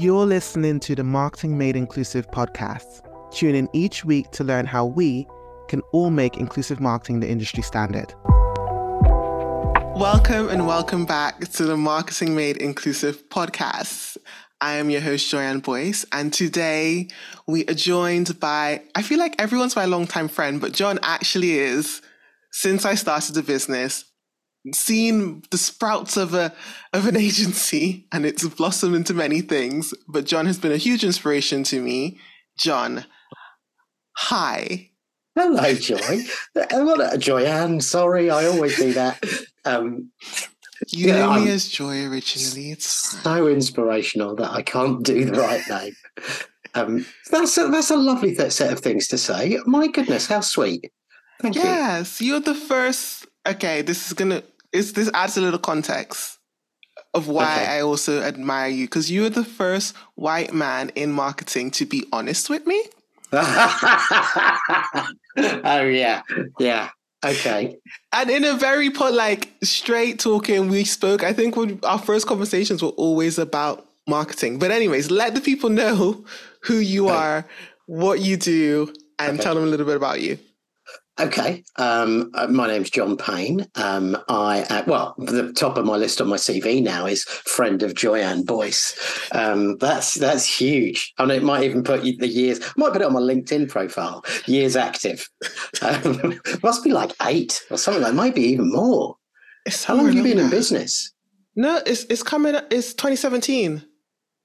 You're listening to the Marketing Made Inclusive podcast. Tune in each week to learn how we can all make inclusive marketing the industry standard. Welcome and welcome back to the Marketing Made Inclusive podcast. I am your host, Joyann Boyce, and today we are joined by, I feel like everyone's my longtime friend, but Jon actually is, since I started the business, seen the sprouts of a of an agency and it's blossomed into many things. But Jon has been a huge inspiration to me. Jon, hi. Hello, Joy. what a Joyann. Sorry, I always do that. Um, you yeah, know me I'm as Joy originally. It's so inspirational that I can't do the right name. Um, that's a, that's a lovely set of things to say. My goodness, how sweet. Thank yes, you. Yes, you're the first. Okay, this is gonna is this adds a little context of why okay. I also admire you because you're the first white man in marketing to be honest with me. oh yeah, yeah. Okay. And in a very put like straight talking, we spoke. I think when our first conversations were always about marketing. But anyways, let the people know who you okay. are, what you do, and okay. tell them a little bit about you. Okay, um, uh, my name's Jon Payne. Um, I uh, well, the top of my list on my CV now is friend of Joyann Boyce. Um, that's that's huge. I mean, it might even put the years. I might put it on my LinkedIn profile. Years active. Um, must be like eight or something like. That, maybe even more. It's How long have you been in business? No, it's it's coming. It's 2017.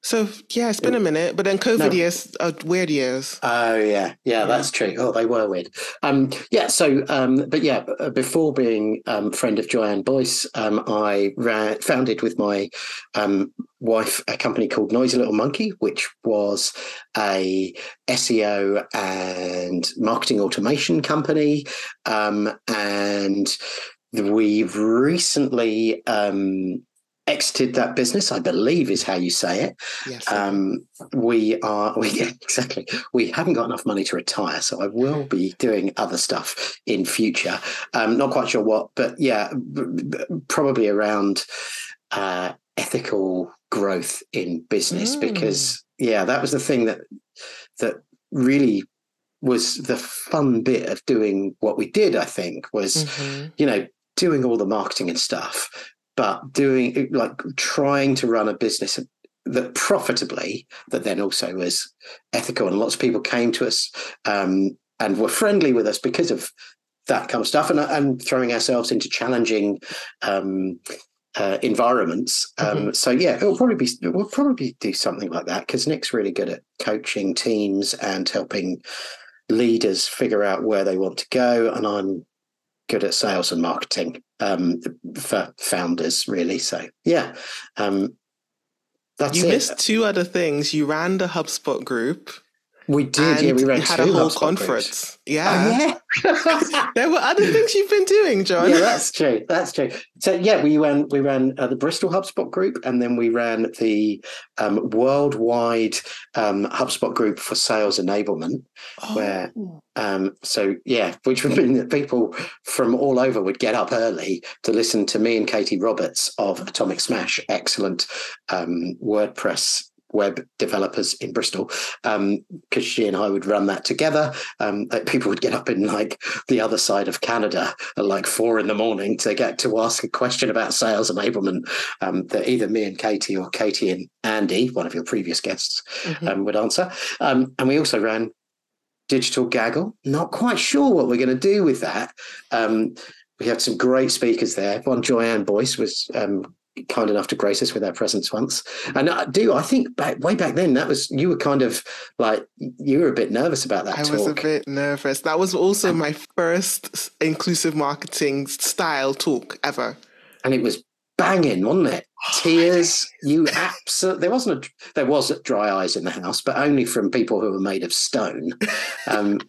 So yeah, it's been a minute, but then COVID no. years are weird years. Oh yeah, yeah, that's true. Oh, they were weird. Um, yeah. So, um, but yeah, uh, before being um, friend of Joyann Boyce, um, I ran, founded with my um, wife a company called Noisy Little Monkey, which was a SEO and marketing automation company, um, and we've recently um, exited that business, I believe is how you say it. Yes. Um, we are, we, exactly, we haven't got enough money to retire. So I will be doing other stuff in future. Um, not quite sure what, but yeah, b- b- probably around uh, ethical growth in business mm. because yeah, that was the thing that, that really was the fun bit of doing what we did, I think, was, mm-hmm. you know, doing all the marketing and stuff, but doing like trying to run a business that profitably, that then also was ethical. And lots of people came to us um, and were friendly with us because of that kind of stuff, and, and throwing ourselves into challenging um, uh, environments. Um, mm-hmm. So yeah, it'll probably be we'll probably do something like that because Nick's really good at coaching teams and helping leaders figure out where they want to go, and I'm good at sales and marketing um, for founders, really. So yeah, um, that's you it. missed two other things. You ran the HubSpot group. We did, yeah. We ran had a whole conference. Yeah. Oh, yeah. there were other things you've been doing, Jon. Yeah, that's true. That's true. So yeah, we ran we ran uh, the Bristol HubSpot group, and then we ran the um, worldwide um, HubSpot group for sales enablement, oh. where um, so yeah, which would mean that people from all over would get up early to listen to me and Katie Roberts of Atomic Smash, excellent um, WordPress web developers in Bristol, because um, she and I would run that together. Um, people would get up in like the other side of Canada at like four in the morning to get to ask a question about sales enablement um, that either me and Katie or Katie and Andy, one of your previous guests, mm-hmm. Um, would answer. Um, and we also ran digital gaggle. Not quite sure what we're going to do with that. Um, we had some great speakers there. One Joyann Boyce was um, kind enough to grace us with their presence once. And I do, I think back way back then, that was you were kind of like you were a bit nervous about that. I talk. was a bit nervous. That was also my first inclusive marketing style talk ever. And it was banging, wasn't it? Oh, Tears. You absolutely. There wasn't a. There was dry eyes in the house, but only from people who were made of stone. Um,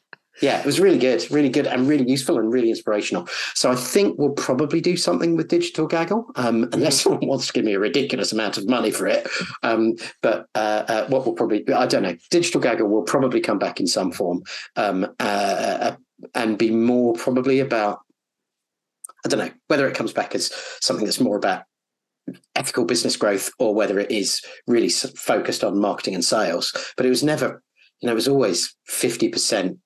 yeah, it was really good, really good, and really useful and really inspirational. So I think we'll probably do something with Digital Gaggle, um, unless someone wants to give me a ridiculous amount of money for it. Um, but uh, uh, what will probably, I don't know, Digital Gaggle will probably come back in some form um, uh, uh, and be more probably about, I don't know, whether it comes back as something that's more about ethical business growth or whether it is really focused on marketing and sales. But it was never, you know, it was always 50%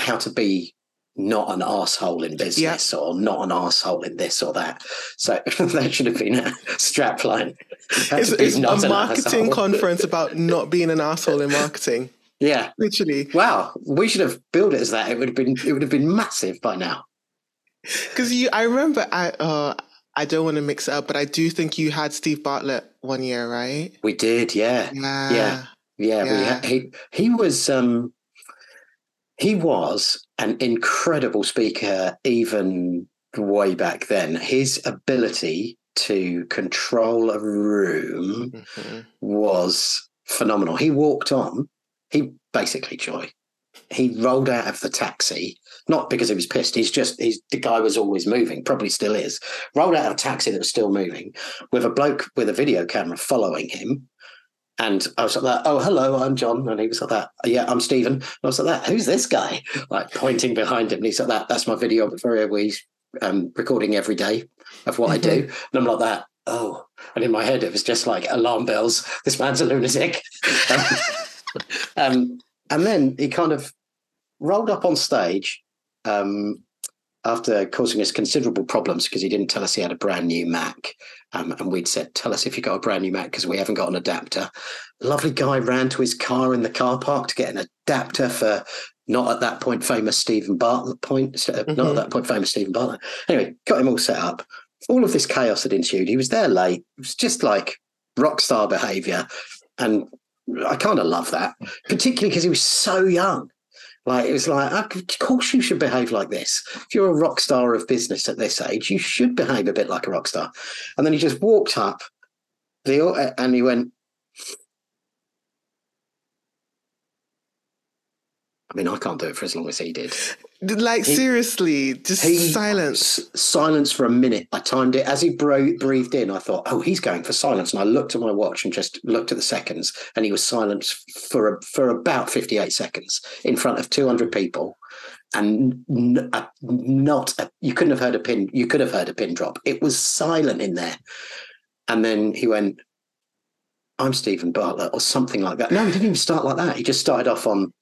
how to be not an asshole in business or not an asshole in this or that. So that should have been a strapline. It's, it's a marketing conference about not being an asshole in marketing. Yeah, literally. Wow, we should have built it as that. It would have been it would have been massive by now. Because you, I remember, I uh, I don't want to mix it up, but I do think you had Steve Bartlett one year, right? We did, yeah, yeah, yeah, yeah. yeah. We he he was um he was an incredible speaker even way back then. His ability to control a room mm-hmm. was phenomenal. He walked on he basically joy. He rolled out of the taxi, not because he was pissed. He's just he's the guy was always moving, probably still is. Rolled out of a taxi that was still moving, with a bloke with a video camera following him. And I was like that, oh, hello, I'm Jon. And he was like that, yeah, I'm Steven. And I was like that, who's this guy? Like pointing behind him. And he's like that, that's my videographer. We're um, recording every day of what. I do. Mm-hmm. And I'm like that, oh. And in my head, it was just like alarm bells. This man's a lunatic. um, and then he kind of rolled up on stage um, after causing us considerable problems because he didn't tell us he had a brand new Mac. Um, and we'd said, Tell us if you got a brand new Mac because we haven't got an adapter. Lovely guy ran to his car in the car park to get an adapter for not at that point famous Steven Bartlett point, mm-hmm. not at mm-hmm. that point famous Steven Bartlett. Anyway, got him all set up. All of this chaos had ensued. He was there late. It was just like rock star behavior. And I kind of love that, particularly because he was so young. Like it was like, ah, of course you should behave like this. If you're a rock star of business at this age, you should behave a bit like a rock star. And then he just walked up, the and he went. I mean, I can't do it for as long as he did. Like he, seriously, just he, silence. S- silence for a minute. I timed it as he bro- breathed in. I thought, oh, he's going for silence, and I looked at my watch and just looked at the seconds, and he was silent for a, for about fifty eight seconds in front of two hundred people, and n- a, uh, not a, you couldn't have heard a pin. You could have heard a pin drop. It was silent in there, and then he went. I'm Steven Bartlett, or something like that. No, he didn't even start like that. He just started off on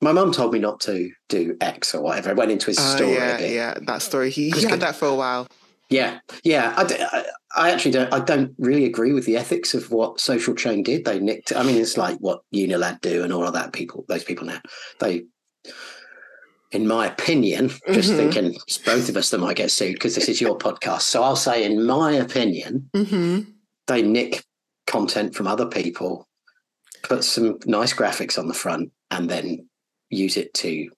my mum told me not to do X or whatever. I went into his uh, story. Yeah, yeah, that story. He, he had that for a while. Yeah, yeah. I, I actually don't. I don't really agree with the ethics of what Social Chain did. They nicked. I mean, it's like what Unilad do and all of that. People, those people now, they, in my opinion, just mm-hmm. thinking it's both of us that might get sued because this is your podcast. So I'll say, in my opinion, mm-hmm. they nick content from other people, put some nice graphics on the front, and then use it to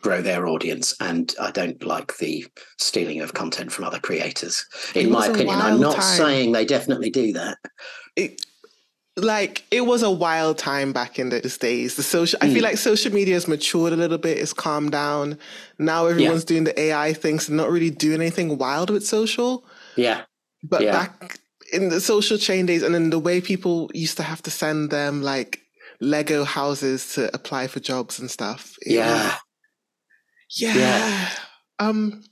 grow their audience and i don't like the stealing of content from other creators in my opinion i'm not time. saying they definitely do that it, like it was a wild time back in those days the social mm. i feel mm. like social media has matured a little bit it's calmed down now everyone's yeah. doing the ai things and not really doing anything wild with social yeah but yeah. back in the social chain days and then the way people used to have to send them like Lego houses to apply for jobs and stuff. Yeah. yeah. Yeah. Um,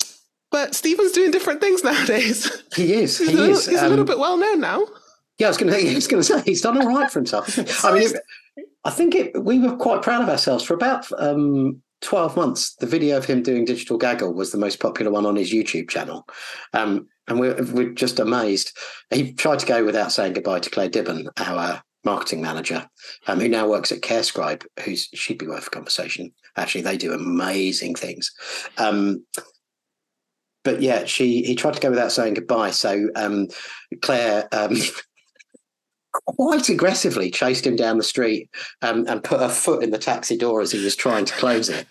but Steven's doing different things nowadays. He is. he's he a little, is. He's um, a little bit well known now. Yeah, I was going to. He's going to say he's done all right for himself. I mean, it, I think it, we were quite proud of ourselves for about um, 12 months. The video of him doing digital gaggle was the most popular one on his YouTube channel. Um, and we're, we're just amazed. He tried to go without saying goodbye to Claire Dibben, our marketing manager, um, who now works at CareScribe, who's she'd be worth a conversation. Actually, they do amazing things. Um, but yeah, she he tried to go without saying goodbye. So um, Claire um, quite aggressively chased him down the street um, and put her foot in the taxi door as he was trying to close it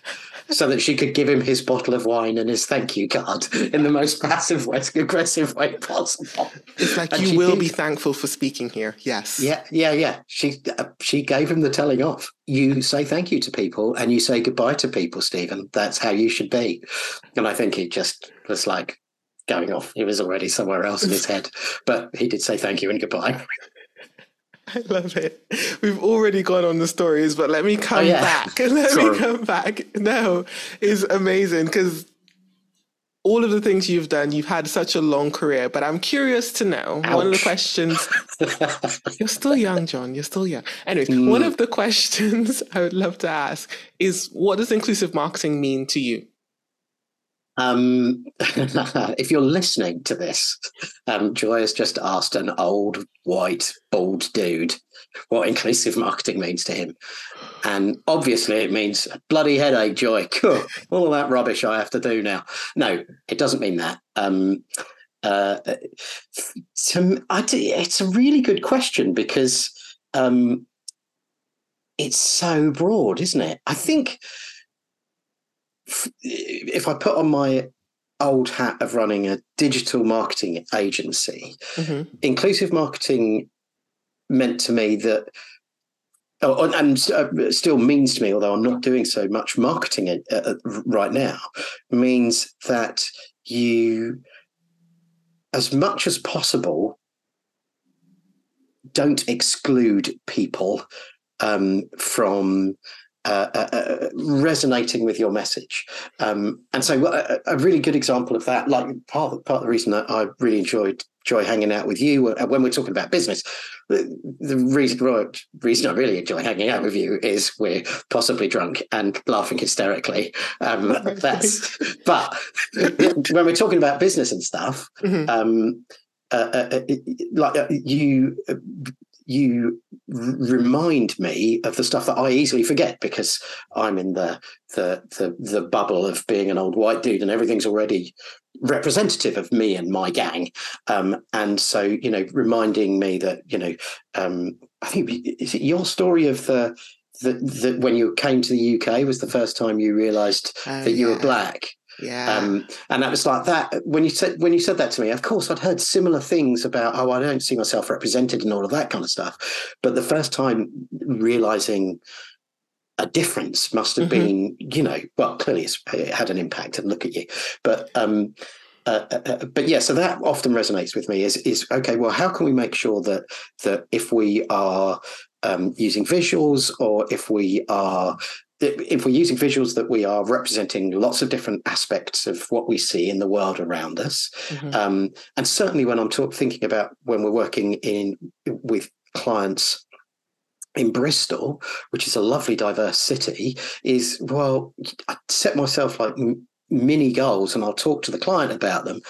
so that she could give him his bottle of wine and his thank you card in the most passive way, aggressive way possible. It's like and you will did. be thankful for speaking here. Yes. Yeah, yeah, yeah. She uh, she gave him the telling off. You say thank you to people and you say goodbye to people, Steven. That's how you should be. And I think he just was like going off. He was already somewhere else in his head, but he did say thank you and goodbye. I love it. We've already gone on the stories, but let me come oh, yeah. back. Let Sorry. me come back. No, it's amazing because all of the things you've done, you've had such a long career, but I'm curious to know Ouch. one of the questions. you're still young, Jon. You're still young. Anyways, mm. one of the questions I would love to ask is what does inclusive marketing mean to you? Um, if you're listening to this, um, Joy has just asked an old, white, bald dude what inclusive marketing means to him. And obviously, it means bloody headache, Joy. All of that rubbish I have to do now. No, it doesn't mean that. Um, uh, to, I, it's a really good question because um, it's so broad, isn't it? I think if I put on my old hat of running a digital marketing agency, mm-hmm. inclusive marketing meant to me that, oh, and uh, still means to me, although I'm not doing so much marketing uh, right now, means that you, as much as possible, don't exclude people um, from uh, uh, uh, resonating with your message. Um, and so, a, a, really good example of that, like part of, part of the reason that I really enjoyed enjoy hanging out with you uh, when we're talking about business. The, the reason, reason I really enjoy hanging out with you is we're possibly drunk and laughing hysterically. Um, that's but when we're talking about business and stuff, mm-hmm. um, uh, uh, like uh, you you r- remind me of the stuff that I easily forget because I'm in the, the the the bubble of being an old white dude and everything's already representative of me and my gang. Um, and so, you know, reminding me that, you know, um, I think is it your story of the that when you came to the UK was the first time you realised oh, that you yeah. were black. Yeah. Um, and that was like that when you said when you said that to me. Of course, I'd heard similar things about oh, I don't see myself represented and all of that kind of stuff. But the first time realizing a difference must have mm-hmm. been, you know, well, clearly it had an impact. And look at you, but um, uh, uh, uh, but yeah, so that often resonates with me. Is is okay? Well, how can we make sure that that if we are um, using visuals or if we are if we're using visuals that we are representing lots of different aspects of what we see in the world around us mm-hmm. um, and certainly when i'm talk, thinking about when we're working in with clients in Bristol, which is a lovely, diverse city, is well, I set myself like mini goals and I'll talk to the client about them.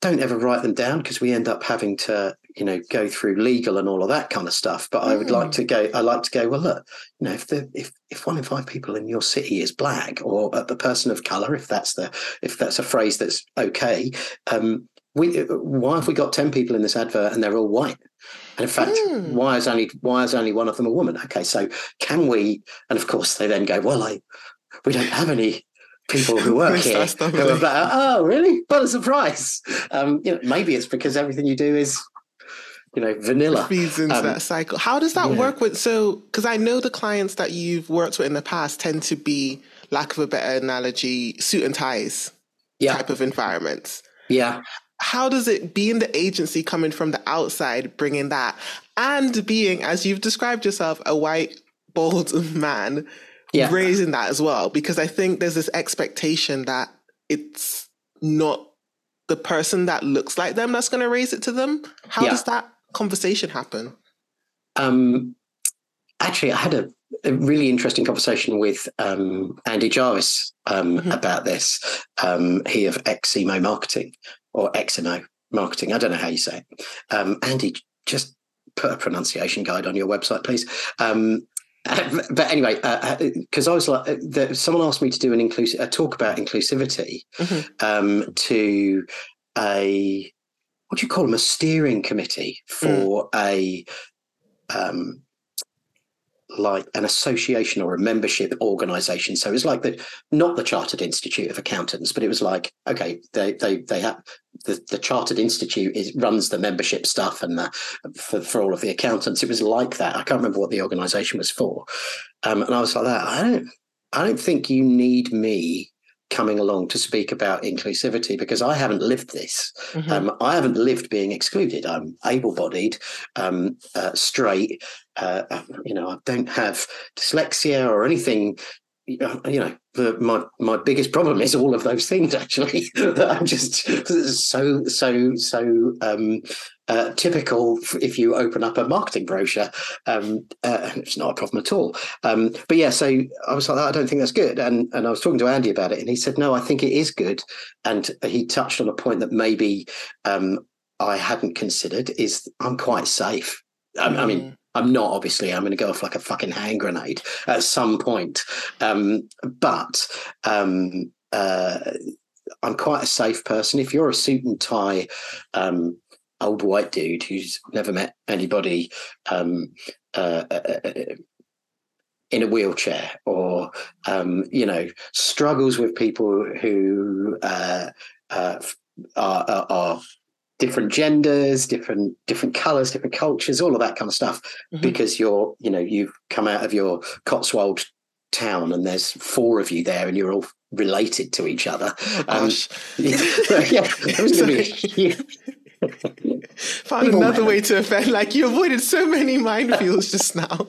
Don't ever write them down because we end up having to you know go through legal and all of that kind of stuff but i would like mm. to go i like to go well look you know if the if if one in five people in your city is black or a person of color if that's the if that's a phrase that's okay um we why have we got 10 people in this advert and they're all white and in fact mm. why is only why is only one of them a woman okay so can we and of course they then go well i we don't have any people who work here who are black. oh really what a surprise um you know maybe it's because everything you do is you know, vanilla. Feeds into um, that cycle. How does that yeah. work with, so, because I know the clients that you've worked with in the past tend to be, lack of a better analogy, suit and ties yeah. type of environments. Yeah. How does it be in the agency coming from the outside, bringing that, and being, as you've described yourself, a white, bald man, yeah. raising that as well? Because I think there's this expectation that it's not the person that looks like them that's going to raise it to them. How yeah. does that conversation happen? Um, actually, I had a, a, really interesting conversation with um, Andy Jarvis um, mm-hmm. about this. Um, he of Eximo Marketing or Eximo Marketing. I don't know how you say it. Um, Andy, just put a pronunciation guide on your website, please. Um, but anyway, because uh, uh I was like, uh, the, someone asked me to do an inclusive a talk about inclusivity mm-hmm. um, to a what do you call them a steering committee for mm. a um, like an association or a membership organization. So it was like the not the Chartered Institute of Accountants, but it was like okay, they they they have the, the Chartered Institute is runs the membership stuff and the for, for all of the accountants. It was like that. I can't remember what the organization was for, um, and I was like that. I don't I don't think you need me coming along to speak about inclusivity because I haven't lived this. Mm-hmm. Um, I haven't lived being excluded. I'm able-bodied, um, uh, straight. Uh, you know, I don't have dyslexia or anything you know, the, my my biggest problem is all of those things actually that I'm just so so so um, uh, typical. If you open up a marketing brochure, um, uh, it's not a problem at all. Um, but yeah, so I was like, I don't think that's good, and and I was talking to Andy about it, and he said, no, I think it is good, and he touched on a point that maybe um, I hadn't considered is I'm quite safe. I, I mean mm. I'm not obviously. I'm going to go off like a fucking hand grenade at some point. Um, but um, uh, I'm quite a safe person. If you're a suit and tie um, old white dude who's never met anybody um, uh, uh, uh, uh, in a wheelchair, or um, you know, struggles with people who uh, are, are, are different genders, different different colors, different cultures, all of that kind of stuff. Mm-hmm. Because you're, you know, you've come out of your Cotswold town and there's four of you there and you're all related to each other. Oh, um, yeah, it was going to be Found another way to offend. Like you avoided so many minefields just now.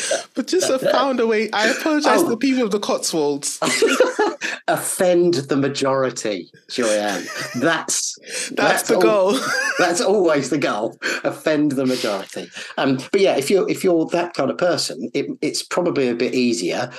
But just have found a way. I apologize oh. to the people of the Cotswolds. Offend the majority, Joyann. That's that's, that's the goal. that's always the goal. Offend the majority. Um, but yeah, if you're if you're that kind of person, it, it's probably a bit easier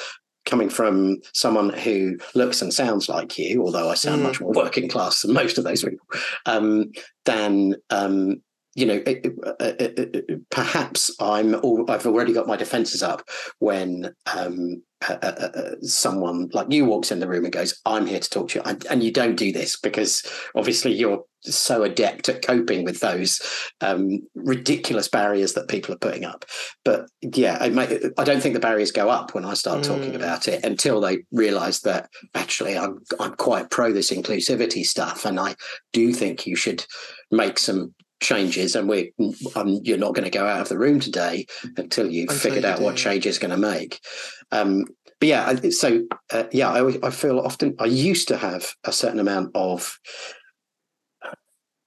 coming from someone who looks and sounds like you, although I sound mm. much more working class than most of those people, um, than um, you know, uh, uh, uh, perhaps I'm all, I've already got my defenses up when um, someone like you walks in the room and goes, "I'm here to talk to you," and, and, you don't do this because obviously you're so adept at coping with those um, ridiculous barriers that people are putting up. But yeah, I, may, I don't think the barriers go up when I start mm. talking about it until they realise that actually I'm I'm quite pro this inclusivity stuff, and I do think you should make some changes, and we um, you're not going to go out of the room today until you've until figured you out do. what change is going to make. Um, but yeah, so uh, yeah, I, I feel often I used to have a certain amount of.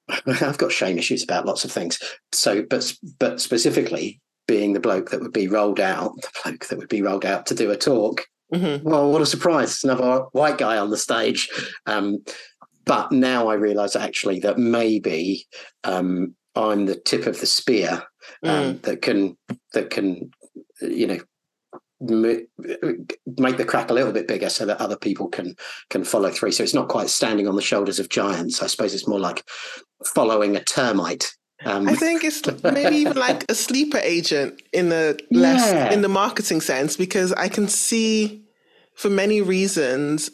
I've got shame issues about lots of things. So, but but specifically being the bloke that would be rolled out, the bloke that would be rolled out to do a talk. Mm-hmm. Well, what a surprise! Another white guy on the stage. Um, but now I realise actually that maybe um, I'm the tip of the spear um, mm. that can that can you know make the crack a little bit bigger so that other people can can follow through so it's not quite standing on the shoulders of giants i suppose it's more like following a termite um, I think it's maybe even like a sleeper agent in the less yeah. in the marketing sense because I can see for many reasons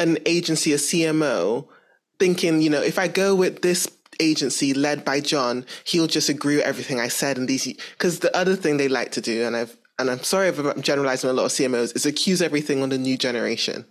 an agency, a CMO, thinking, you know, if I go with this agency led by John, he'll just agree with everything I said. And these, because the other thing they like to do, and I've, and I'm sorry if I'm generalizing a lot of CMOs, is accuse everything on the new generation.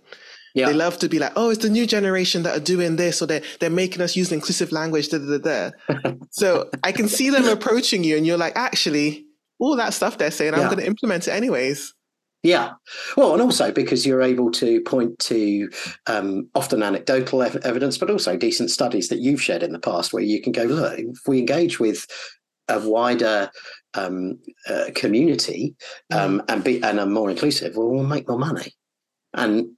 Yeah. They love to be like, oh, it's the new generation that are doing this, or they're, they're making us use inclusive language, da da da. da. so I can see them approaching you, and you're like, actually, all that stuff they're saying, yeah. I'm going to implement it anyways. Yeah. Well, and also because you're able to point to um, often anecdotal ev- evidence, but also decent studies that you've shared in the past where you can go, look, if we engage with a wider um, uh, community um, mm. and be and are more inclusive, well, we'll make more money. And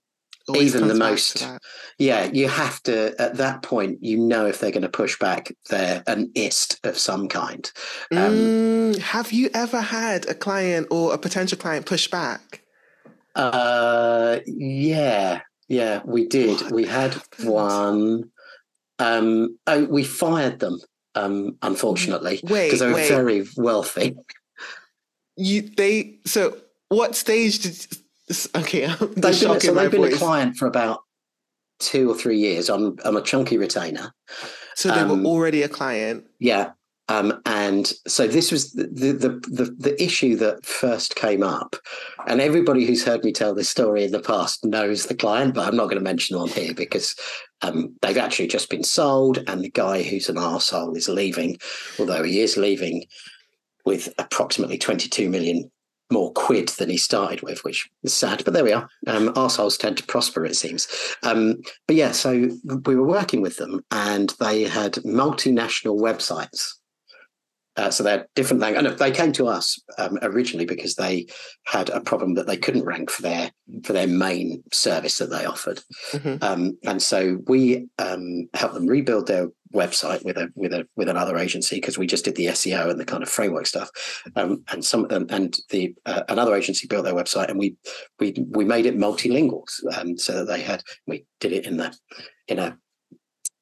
even the most, yeah, you have to at that point, you know, if they're going to push back, they're an ist of some kind. Um, mm, have you ever had a client or a potential client push back? Uh, yeah, yeah, we did. What we had one. Um, oh, we fired them. Um, unfortunately, because they were wait. very wealthy. You they so what stage did Okay, they've been, so they've been a client for about two or three years on, on a chunky retainer. So they um, were already a client. Yeah. Um, and so this was the, the, the the issue that first came up, and everybody who's heard me tell this story in the past knows the client, but I'm not going to mention them on here because um, they've actually just been sold, and the guy who's an arsehole is leaving, although he is leaving with approximately 22 million more quid than he started with, which is sad. But there we are. Um, arseholes tend to prosper, it seems. Um, but yeah, so we were working with them, and they had multinational websites. Uh, so they're different language. And they came to us um, originally because they had a problem that they couldn't rank for their for their main service that they offered, mm-hmm. um, and so we um, helped them rebuild their website with a with a with another agency because we just did the SEO and the kind of framework stuff, um, and some and the uh, another agency built their website and we we we made it multilingual um, so that they had we did it in the in a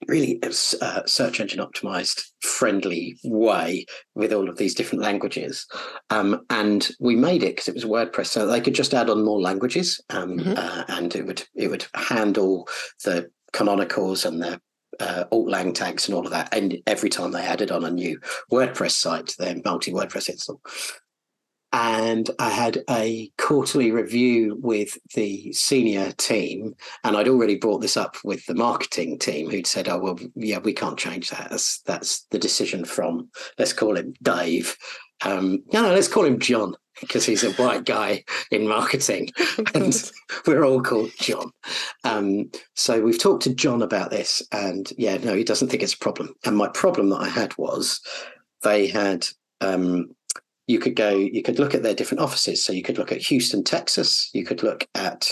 really uh, search engine optimized friendly way with all of these different languages um, and we made it because it was wordpress so they could just add on more languages um, mm-hmm. uh, and it would it would handle the canonicals and the uh, alt lang tags and all of that and every time they added on a new wordpress site their multi wordpress install and I had a quarterly review with the senior team, and I'd already brought this up with the marketing team, who'd said, "Oh well, yeah, we can't change that. That's, that's the decision from let's call him Dave. Um, no, no, let's call him John because he's a white guy in marketing, and we're all called John. Um, so we've talked to John about this, and yeah, no, he doesn't think it's a problem. And my problem that I had was they had." Um, you could go, you could look at their different offices. So you could look at Houston, Texas. You could look at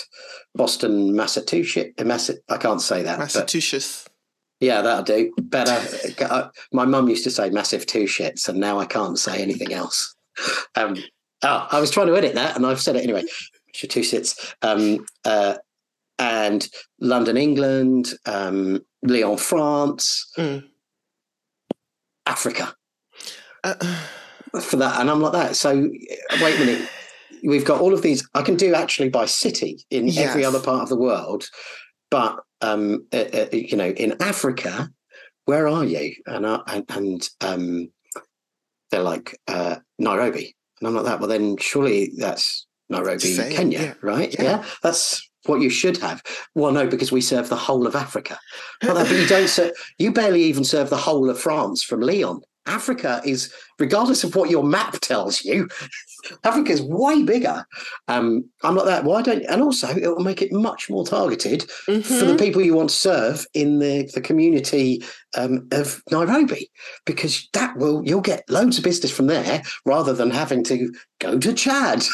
Boston, Massachusetts. I can't say that. Massachusetts. Yeah, that'll do. Better. Uh, my mum used to say massive two shits, and now I can't say anything else. Um, oh, I was trying to edit that, and I've said it anyway. Massachusetts. Um, uh, and London, England, um, Lyon, France, mm. Africa. Uh, for that. And I'm like that. So wait a minute. We've got all of these. I can do actually by city in yes. every other part of the world, but um, uh, uh, you know, in Africa, where are you? And uh, and, and um, they're like uh, Nairobi, and I'm like that. Well, then surely that's Nairobi, Kenya, yeah. right? Yeah. yeah. that's what you should have. Well, no, because we serve the whole of Africa. Well, but you don't serve. You barely even serve the whole of France from Lyon. Africa is, regardless of what your map tells you, Africa is way bigger. Um, I'm not that. Why don't? And also, it will make it much more targeted mm-hmm. for the mm-hmm. people you want to serve in the the community um, of Nairobi, because that will you'll get loads of business from there rather than having to go to Chad.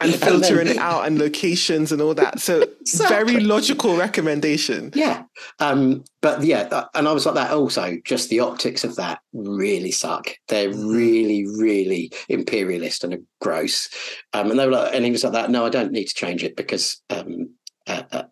and filtering it out and locations and all that. So exactly. very logical recommendation. Yeah. Um, but yeah, uh, and I was like that also, just the optics of that really suck. They're mm. really, really imperialist and gross. Um, and they were like, and he was like that, no, I don't need to change it because um, uh, uh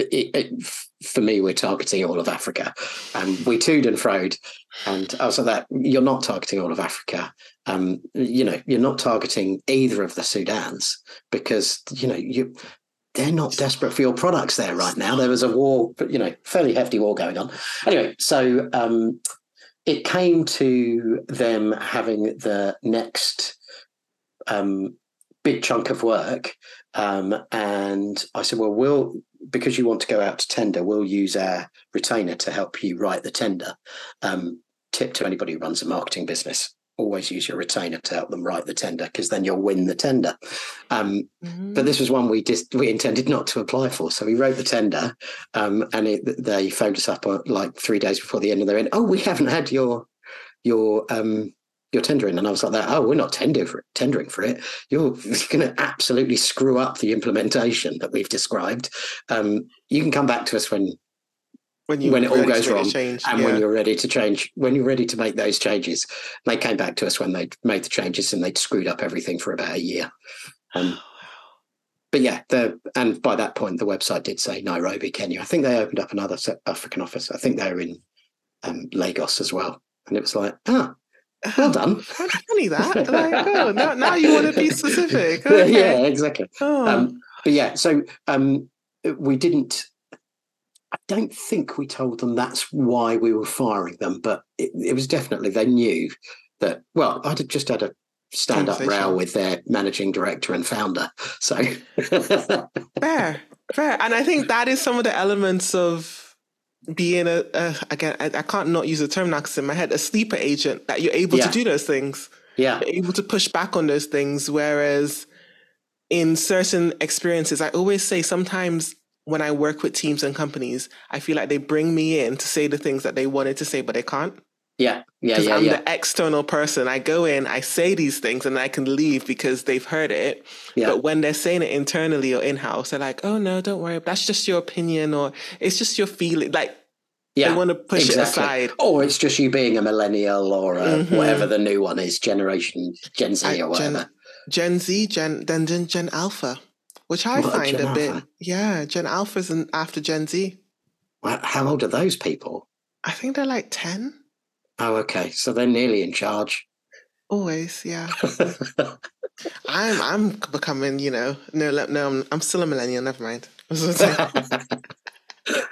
it, it, for me, we're targeting all of Africa. And we toed and froed. And I was that you're not targeting all of Africa. Um, you know, you're not targeting either of the Sudans because, you know, you they're not desperate for your products there right now. There was a war, you know, fairly hefty war going on. Anyway, so um, it came to them having the next um, big chunk of work. Um, and I said, well, we'll, because you want to go out to tender, we'll use our retainer to help you write the tender. Um, tip to anybody who runs a marketing business always use your retainer to help them write the tender because then you'll win the tender. Um, mm-hmm. But this was one we just we intended not to apply for, so we wrote the tender, um, and it, they phoned us up uh, like three days before the end, and they went, "Oh, we haven't had your your um, you're tendering. And I was like that, oh, we're not tender for it, tendering for it. You're going to absolutely screw up the implementation that we've described. Um, you can come back to us when when, you when it all goes wrong change, and yeah. when you're ready to change, when you're ready to make those changes. They came back to us when they'd made the changes and they'd screwed up everything for about a year. Um, but yeah, the and by that point, the website did say Nairobi, Kenya. I think they opened up another African office. I think they were in um, Lagos as well. And it was like, ah, well done. funny that. Like, oh, now, now you want to be specific. Okay. Yeah, exactly. Oh. Um, but yeah, so um, we didn't. I don't think we told them that's why we were firing them, but it, it was definitely they knew that. Well, I'd just had a stand up row with their managing director and founder. So fair, fair, and I think that is some of the elements of being a, a again, I, I, can't not use the term now because in my head, a sleeper agent that you're able yeah. to do those things. Yeah. You're able to push back on those things. Whereas in certain experiences, I always say sometimes when I work with teams and companies, I feel like they bring me in to say the things that they wanted to say, but they can't. Yeah, yeah, Because yeah, I'm yeah. the external person. I go in, I say these things, and I can leave because they've heard it. Yeah. But when they're saying it internally or in house, they're like, "Oh no, don't worry. That's just your opinion, or it's just your feeling." Like yeah. they want to push it aside. Or it's just you being a millennial or a, Mhm. whatever the new one is, Generation Gen Z or whatever. Gen Z, Gen then Gen, Gen Alpha, which I What, find Gen a bit. Alpha? Yeah, Gen Alpha's in, after Gen Z. Well, How old are those people? I think they're like ten. Oh, okay. So they're nearly in charge. Always, yeah. I'm I'm becoming, you know, no, no, I'm, I'm still a millennial. Never mind.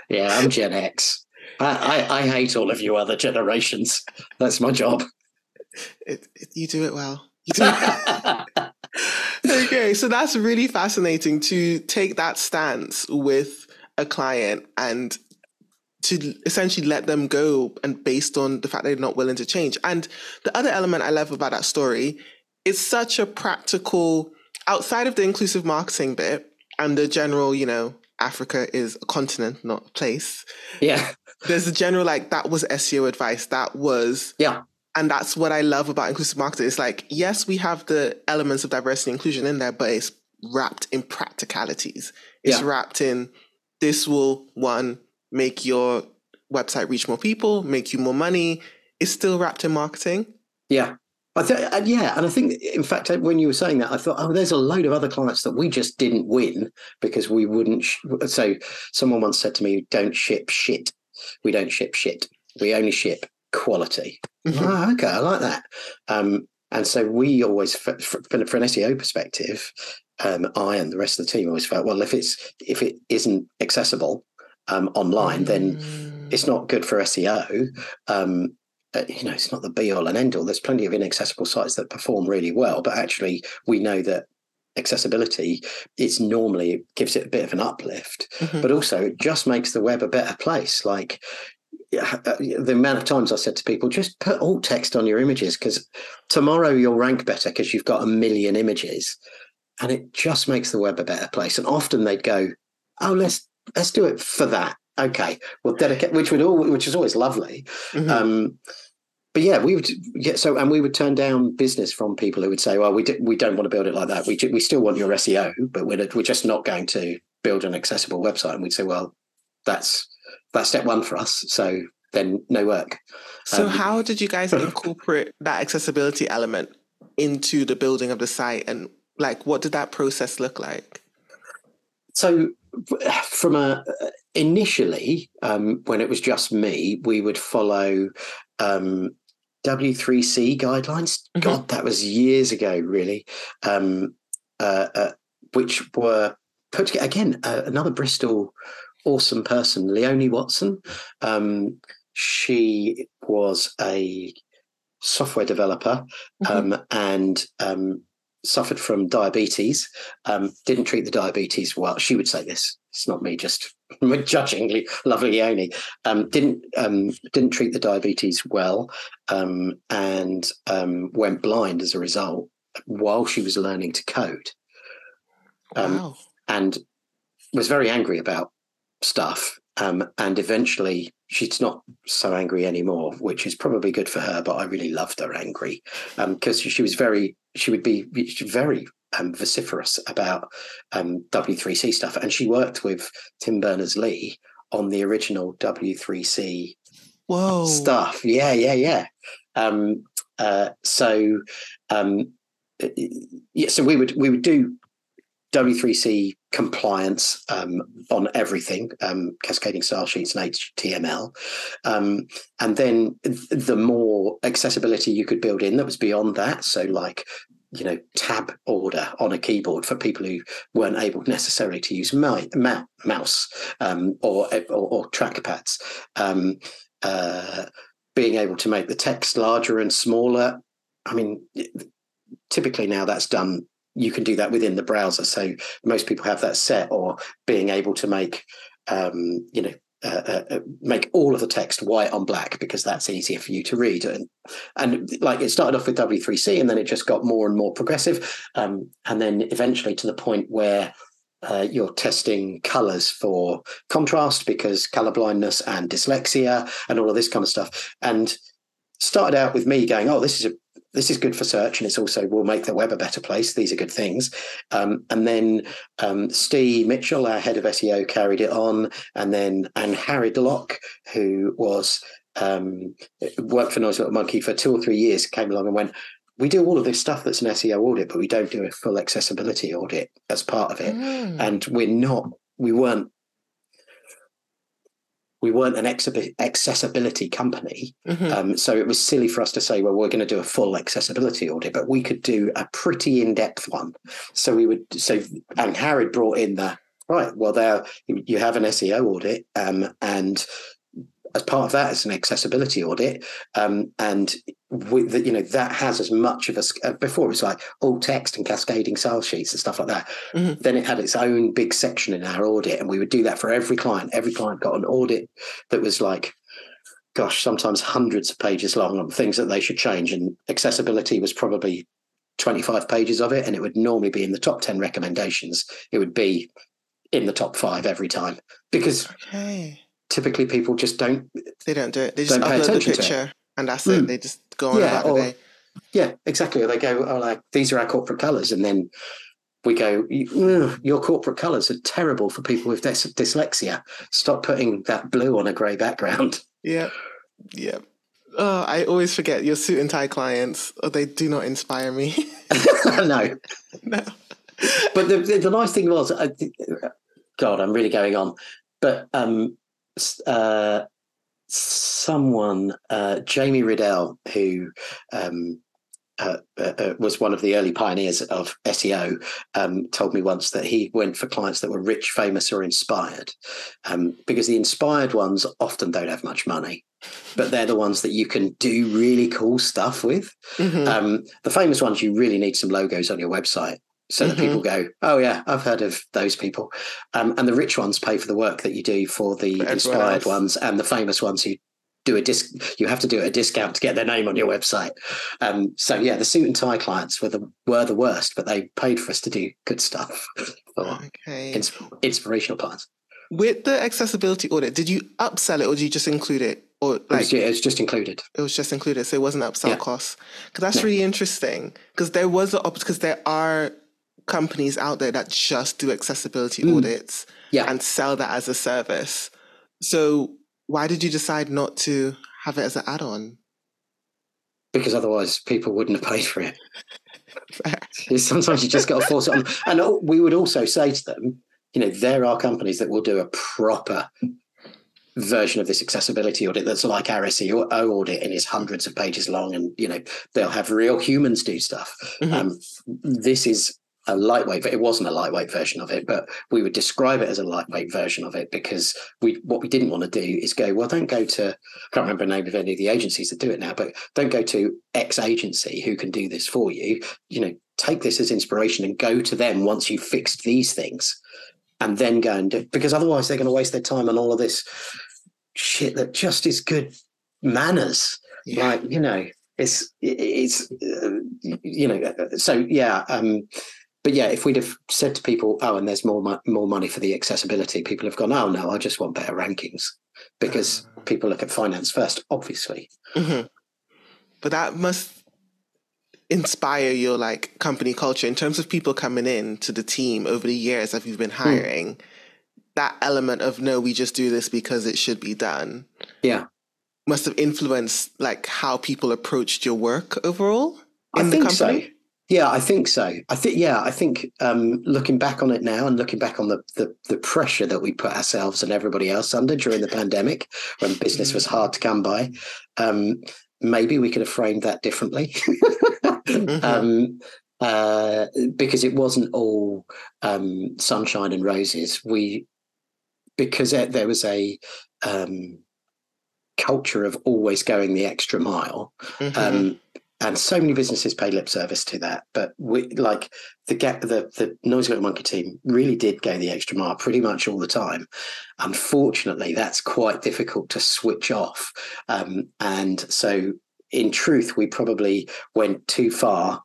yeah, I'm Gen X. I, I, I hate all of you other generations. That's my job. it, it, you do it well. You do it okay, so that's really fascinating to take that stance with a client and to essentially let them go and based on the fact they're not willing to change. And the other element I love about that story is such a practical outside of the inclusive marketing bit and the general, you know, Africa is a continent, not a place. yeah, There's a general like that was SEO advice. That was yeah, and that's what I love about inclusive marketing. It's like, yes, we have the elements of diversity and inclusion in there, but it's wrapped in practicalities. It's Yeah. wrapped in this will one make your website reach more people, make you more money. It's still wrapped in marketing. yeah. I th- uh, yeah, and I think, in fact, uh, when you were saying that, I thought, oh, there's a load of other clients that we just didn't win because we wouldn't. Sh- so, someone once said to me, "Don't ship shit. We don't ship shit. We only ship quality." Mhm. Oh, okay, I like that. Um, and so we always, for, for, for an SEO perspective, um, I and the rest of the team always felt, well, if it's if it isn't accessible um, online, then Mm. it's not good for SEO. Um, uh, you know, it's not the be all and end all. There's plenty of inaccessible sites that perform really well, but actually, we know that accessibility is normally gives it a bit of an uplift, Mhm. but also it just makes the web a better place. Like uh, the amount of times I said to people, just put alt text on your images because tomorrow you'll rank better because you've got a million images, and it just makes the web a better place. And often they'd go, "Oh, let's let's do it for that." Okay, we'll dedicate, which would all, which is always lovely. Mhm. Um, but yeah, we would get so, and we would turn down business from people who would say, "Well, we d- we don't want to build it like that. We we still want your SEO, but we're we're just not going to build an accessible website." And we'd say, "Well, that's that's step one for us. So then no work." so, um, how did you guys incorporate that accessibility element into the building of the site? And like, what did that process look like? So from a initially, um, when it was just me, we would follow um, W3C guidelines. Mhm. God, that was years ago, really. Um, uh, uh, which were put together again. Uh, another Bristol awesome person, Leonie Watson. Um, she was a software developer Mhm. um, and um, suffered from diabetes. Um, didn't treat the diabetes well. She would say this. It's not me just judgingly, Lovely Leonie um, didn't um, didn't treat the diabetes well um, and um, went blind as a result while she was learning to code Um, Wow. and was very angry about stuff. Um, and eventually, she's not so angry anymore, which is probably good for her. But I really loved her angry because she was very, she would be very um, vociferous about um, W3C stuff. And she worked with Tim Berners Lee on the original W3C Whoa. stuff. Yeah, yeah, yeah. Um, uh, so, um, yeah, so we would we would do W3C compliance um, on everything, um, cascading style sheets and HTML, um, and then th- the more accessibility you could build in that was beyond that. So, like you know, tab order on a keyboard for people who weren't able necessarily to use my, ma- mouse um, or, or or trackpads. Um, uh, being able to make the text larger and smaller. I mean, typically now that's done. You can do that within the browser, so most people have that set. Or being able to make, um, you know, uh, uh, make all of the text white on black because that's easier for you to read. And and like it started off with W3C, and then it just got more and more progressive, um, and then eventually to the point where uh, you're testing colors for contrast because color blindness and dyslexia and all of this kind of stuff. And started out with me going, "Oh, this is a this is good for search, and it's also will make the web a better place. These are good things." Um, and then um, Steve Mitchell, our head of SEO, carried it on, and then and Harry Locke, who was um, worked for Noisy Little Monkey for two or three years, came along and went, we do all of this stuff that's an SEO audit, but we don't do a full accessibility audit as part of it. Mm. And we're not, we weren't, we weren't an accessibility company. Mm-hmm. Um, so it was silly for us to say, well, we're going to do a full accessibility audit, but we could do a pretty in depth one. So we would, so, and Harry brought in the, right, well, there you have an SEO audit um, and as part of that, it's an accessibility audit, um, and with the, you know that has as much of a uh, before it was like alt text and cascading style sheets and stuff like that. Mm-hmm. Then it had its own big section in our audit, and we would do that for every client. Every client got an audit that was like, gosh, sometimes hundreds of pages long on things that they should change, and accessibility was probably 25 pages of it, and it would normally be in the top 10 recommendations. It would be in the top five every time because. Okay typically people just don't they don't do it. They just upload the picture and that's mm. it they just go on yeah, about or, the day. Yeah exactly. They go oh like these are our corporate colors and then we go your corporate colors are terrible for people with dys- dyslexia. Stop putting that blue on a gray background. Yeah yeah oh i always forget your suit and tie clients. Oh, they do not inspire me. No. No. But the, the, the nice thing was uh, god i'm really going on. But um uh, someone, uh, Jamie Riddell, who um, uh, uh, uh, was one of the early pioneers of SEO, um, told me once that he went for clients that were rich, famous, or inspired, um, because the inspired ones often don't have much money, but they're the ones that you can do really cool stuff with. Mm-hmm. Um, the famous ones, you really need some logos on your website so that mm-hmm. people go, oh yeah, I've heard of those people. Um, and the rich ones pay for the work that you do for the for inspired ones and the famous ones who do a disc. You have to do a discount to get their name on your website. Um, so yeah, the suit and tie clients were the were the worst, but they paid for us to do good stuff for okay. ins- inspirational clients. With the accessibility audit, did you upsell it or did you just include it? Or like it was, just included. It was just included, so it wasn't upsell yeah. costs. Because that's no. really interesting. Because there was a because there are companies out there that just do accessibility mm. audits yeah. and sell that as a service. So why did you decide not to have it as an add-on? Because otherwise people wouldn't have paid for it. Sometimes you just got to force it on. And we would also say to them, you know, there are companies that will do a proper version of this accessibility audit that's like our SEO audit and is hundreds of pages long and you know they'll have real humans do stuff mm-hmm. um, this is a lightweight it wasn't a lightweight version of it but we would describe it as a lightweight version of it because we what we didn't want to do is go well don't go to i can't remember the name of any of the agencies that do it now but don't go to x agency who can do this for you you know take this as inspiration and go to them once you've fixed these things and then go and do because otherwise they're going to waste their time on all of this shit that just is good manners yeah. like you know it's it's uh, you know so yeah um but yeah, if we'd have said to people, "Oh, and there's more mo- more money for the accessibility," people have gone, "Oh no, I just want better rankings," because uh, people look at finance first, obviously. Mm-hmm. But that must inspire your like company culture in terms of people coming in to the team over the years that you've been hmm. hiring. Mm. That element of no, we just do this because it should be done. Yeah, must have influenced like how people approached your work overall in I the company. So. Yeah, I think so. I think yeah, I think um, looking back on it now and looking back on the, the, the pressure that we put ourselves and everybody else under during the pandemic, when business was hard to come by, um, maybe we could have framed that differently. mm-hmm. um, uh, because it wasn't all um, sunshine and roses. We because there was a um, culture of always going the extra mile. Mm-hmm. And so many businesses pay lip service to that. But we like the get the the Noisy Little Monkey team really did go the extra mile pretty much all the time. Unfortunately, that's quite difficult to switch off. Um, and so, in truth, we probably went too far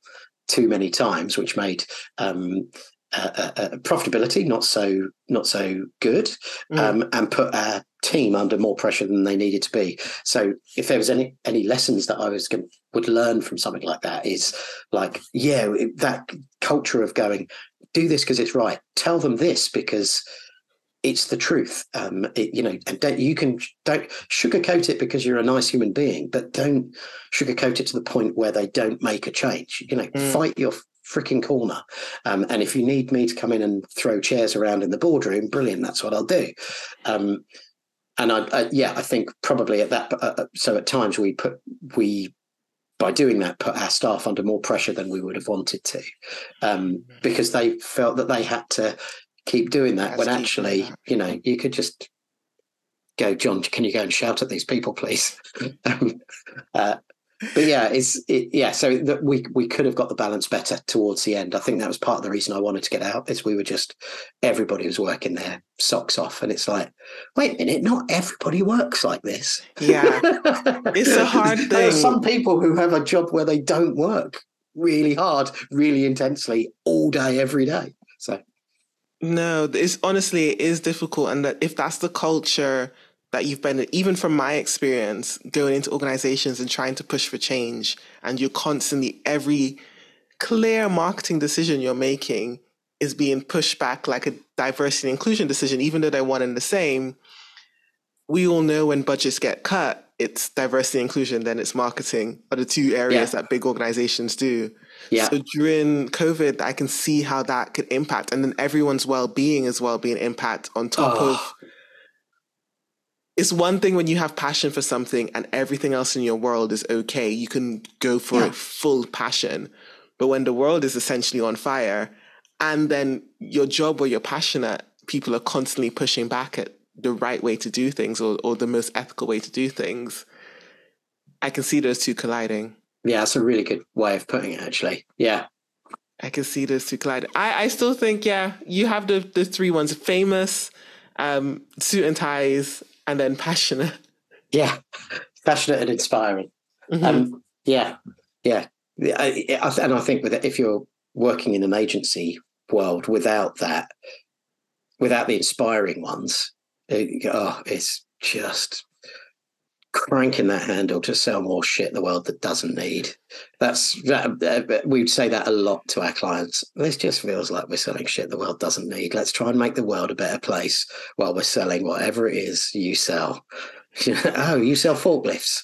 too many times, which made um, uh, uh, uh, profitability not so not so good, mm. um, and put our team under more pressure than they needed to be. So if there was any any lessons that I was going would learn from something like that is like yeah that culture of going do this because it's right. Tell them this because it's the truth. Um, it, you know, and don't, you can don't sugarcoat it because you're a nice human being, but don't sugarcoat it to the point where they don't make a change. You know, mm. fight your freaking corner. Um, and if you need me to come in and throw chairs around in the boardroom, brilliant. That's what I'll do. Um, and I, I, yeah, I think probably at that. Uh, uh so at times we put we by doing that put our staff under more pressure than we would have wanted to um, mm. because they felt that they had to keep doing that when actually, that. you know, you could just go, Jon, can you go and shout at these people, please? um, uh, but yeah, it's it, yeah. So that we we could have got the balance better towards the end. I think that was part of the reason I wanted to get out. Is we were just everybody was working their socks off, and it's like, wait a minute, not everybody works like this. Yeah, it's a hard thing. There are some people who have a job where they don't work really hard, really intensely all day, every day. So no, it's honestly it is difficult, and that if that's the culture that you've been, even from my experience, going into organizations and trying to push for change, and you're constantly every clear marketing decision you're making is being pushed back like a diversity and inclusion decision, even though they're one and the same. We all know when budgets get cut, it's diversity and inclusion, then it's marketing are the two areas yeah. that big organizations do. Yeah. So during COVID, I can see how that could impact, and then everyone's well being as well being impact on top oh. of. It's one thing when you have passion for something and everything else in your world is okay. You can go for yeah. full passion. But when the world is essentially on fire, and then your job where you're passionate, people are constantly pushing back at the right way to do things or, or the most ethical way to do things. I can see those two colliding. Yeah, that's a really good way of putting it, actually. Yeah. I can see those two collide. I, I still think, yeah, you have the, the three ones famous, um, suit and ties, and then passionate. Yeah, passionate and inspiring. Mm-hmm. Um, yeah, yeah. I, I, and I think with it, if you're working in an agency world without that, without the inspiring ones, it, oh, it's just cranking that handle to sell more shit the world that doesn't need. That's that, we'd say that a lot to our clients. This just feels like we're selling shit the world doesn't need. Let's try and make the world a better place while we're selling whatever it is you sell. oh, you sell forklifts.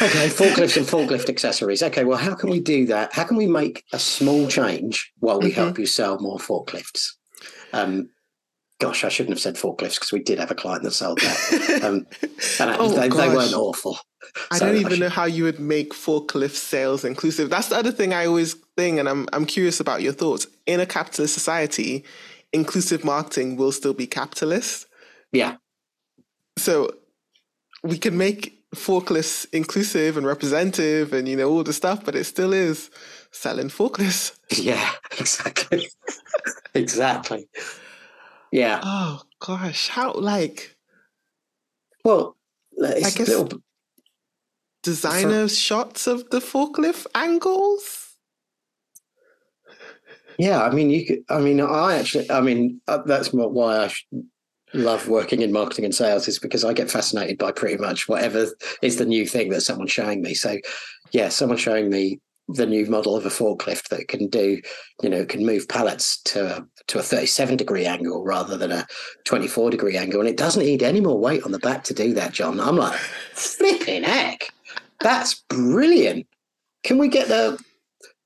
Okay, forklifts and forklift accessories. Okay, well, how can we do that? How can we make a small change while we mm-hmm. help you sell more forklifts? Um, gosh, I shouldn't have said forklifts because we did have a client that sold that. Um, and oh, they, they, weren't awful. I so don't even I know how you would make forklift sales inclusive. That's the other thing I always think, and I'm I'm curious about your thoughts. In a capitalist society, inclusive marketing will still be capitalist. Yeah. So we can make forklifts inclusive and representative and you know all the stuff, but it still is selling forklifts. Yeah, exactly. exactly. Yeah. Oh gosh, how like? Well, I guess little... designer For... shots of the forklift angles. Yeah, I mean, you could. I mean, I actually. I mean, uh, that's why I love working in marketing and sales is because I get fascinated by pretty much whatever is the new thing that someone's showing me. So, yeah, someone showing me the new model of a forklift that can do, you know, can move pallets to to a 37 degree angle rather than a 24 degree angle, and it doesn't need any more weight on the back to do that, Jon. I'm like, flipping heck, that's brilliant. Can we get the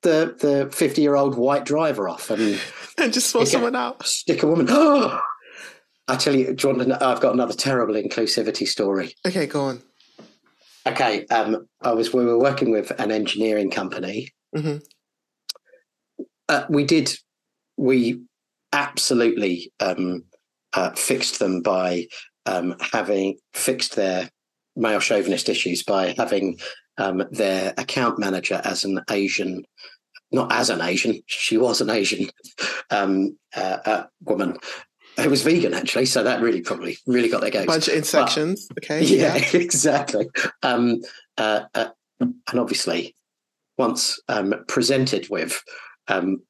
the the 50 year old white driver off and and just swap someone out? Stick a woman. Oh, I tell you, Jon, I've got another terrible inclusivity story. Okay, go on. Okay, um, I was we were working with an engineering company. Mm-hmm. Uh, we did we absolutely um, uh, fixed them by um, having fixed their male chauvinist issues by having um, their account manager as an Asian, not as an Asian, she was an Asian um, uh, uh, woman, it was vegan actually, so that really probably really got their goats. Bunch of sections, okay. Yeah, yeah. exactly. Um, uh, uh, and obviously, once um, presented with um,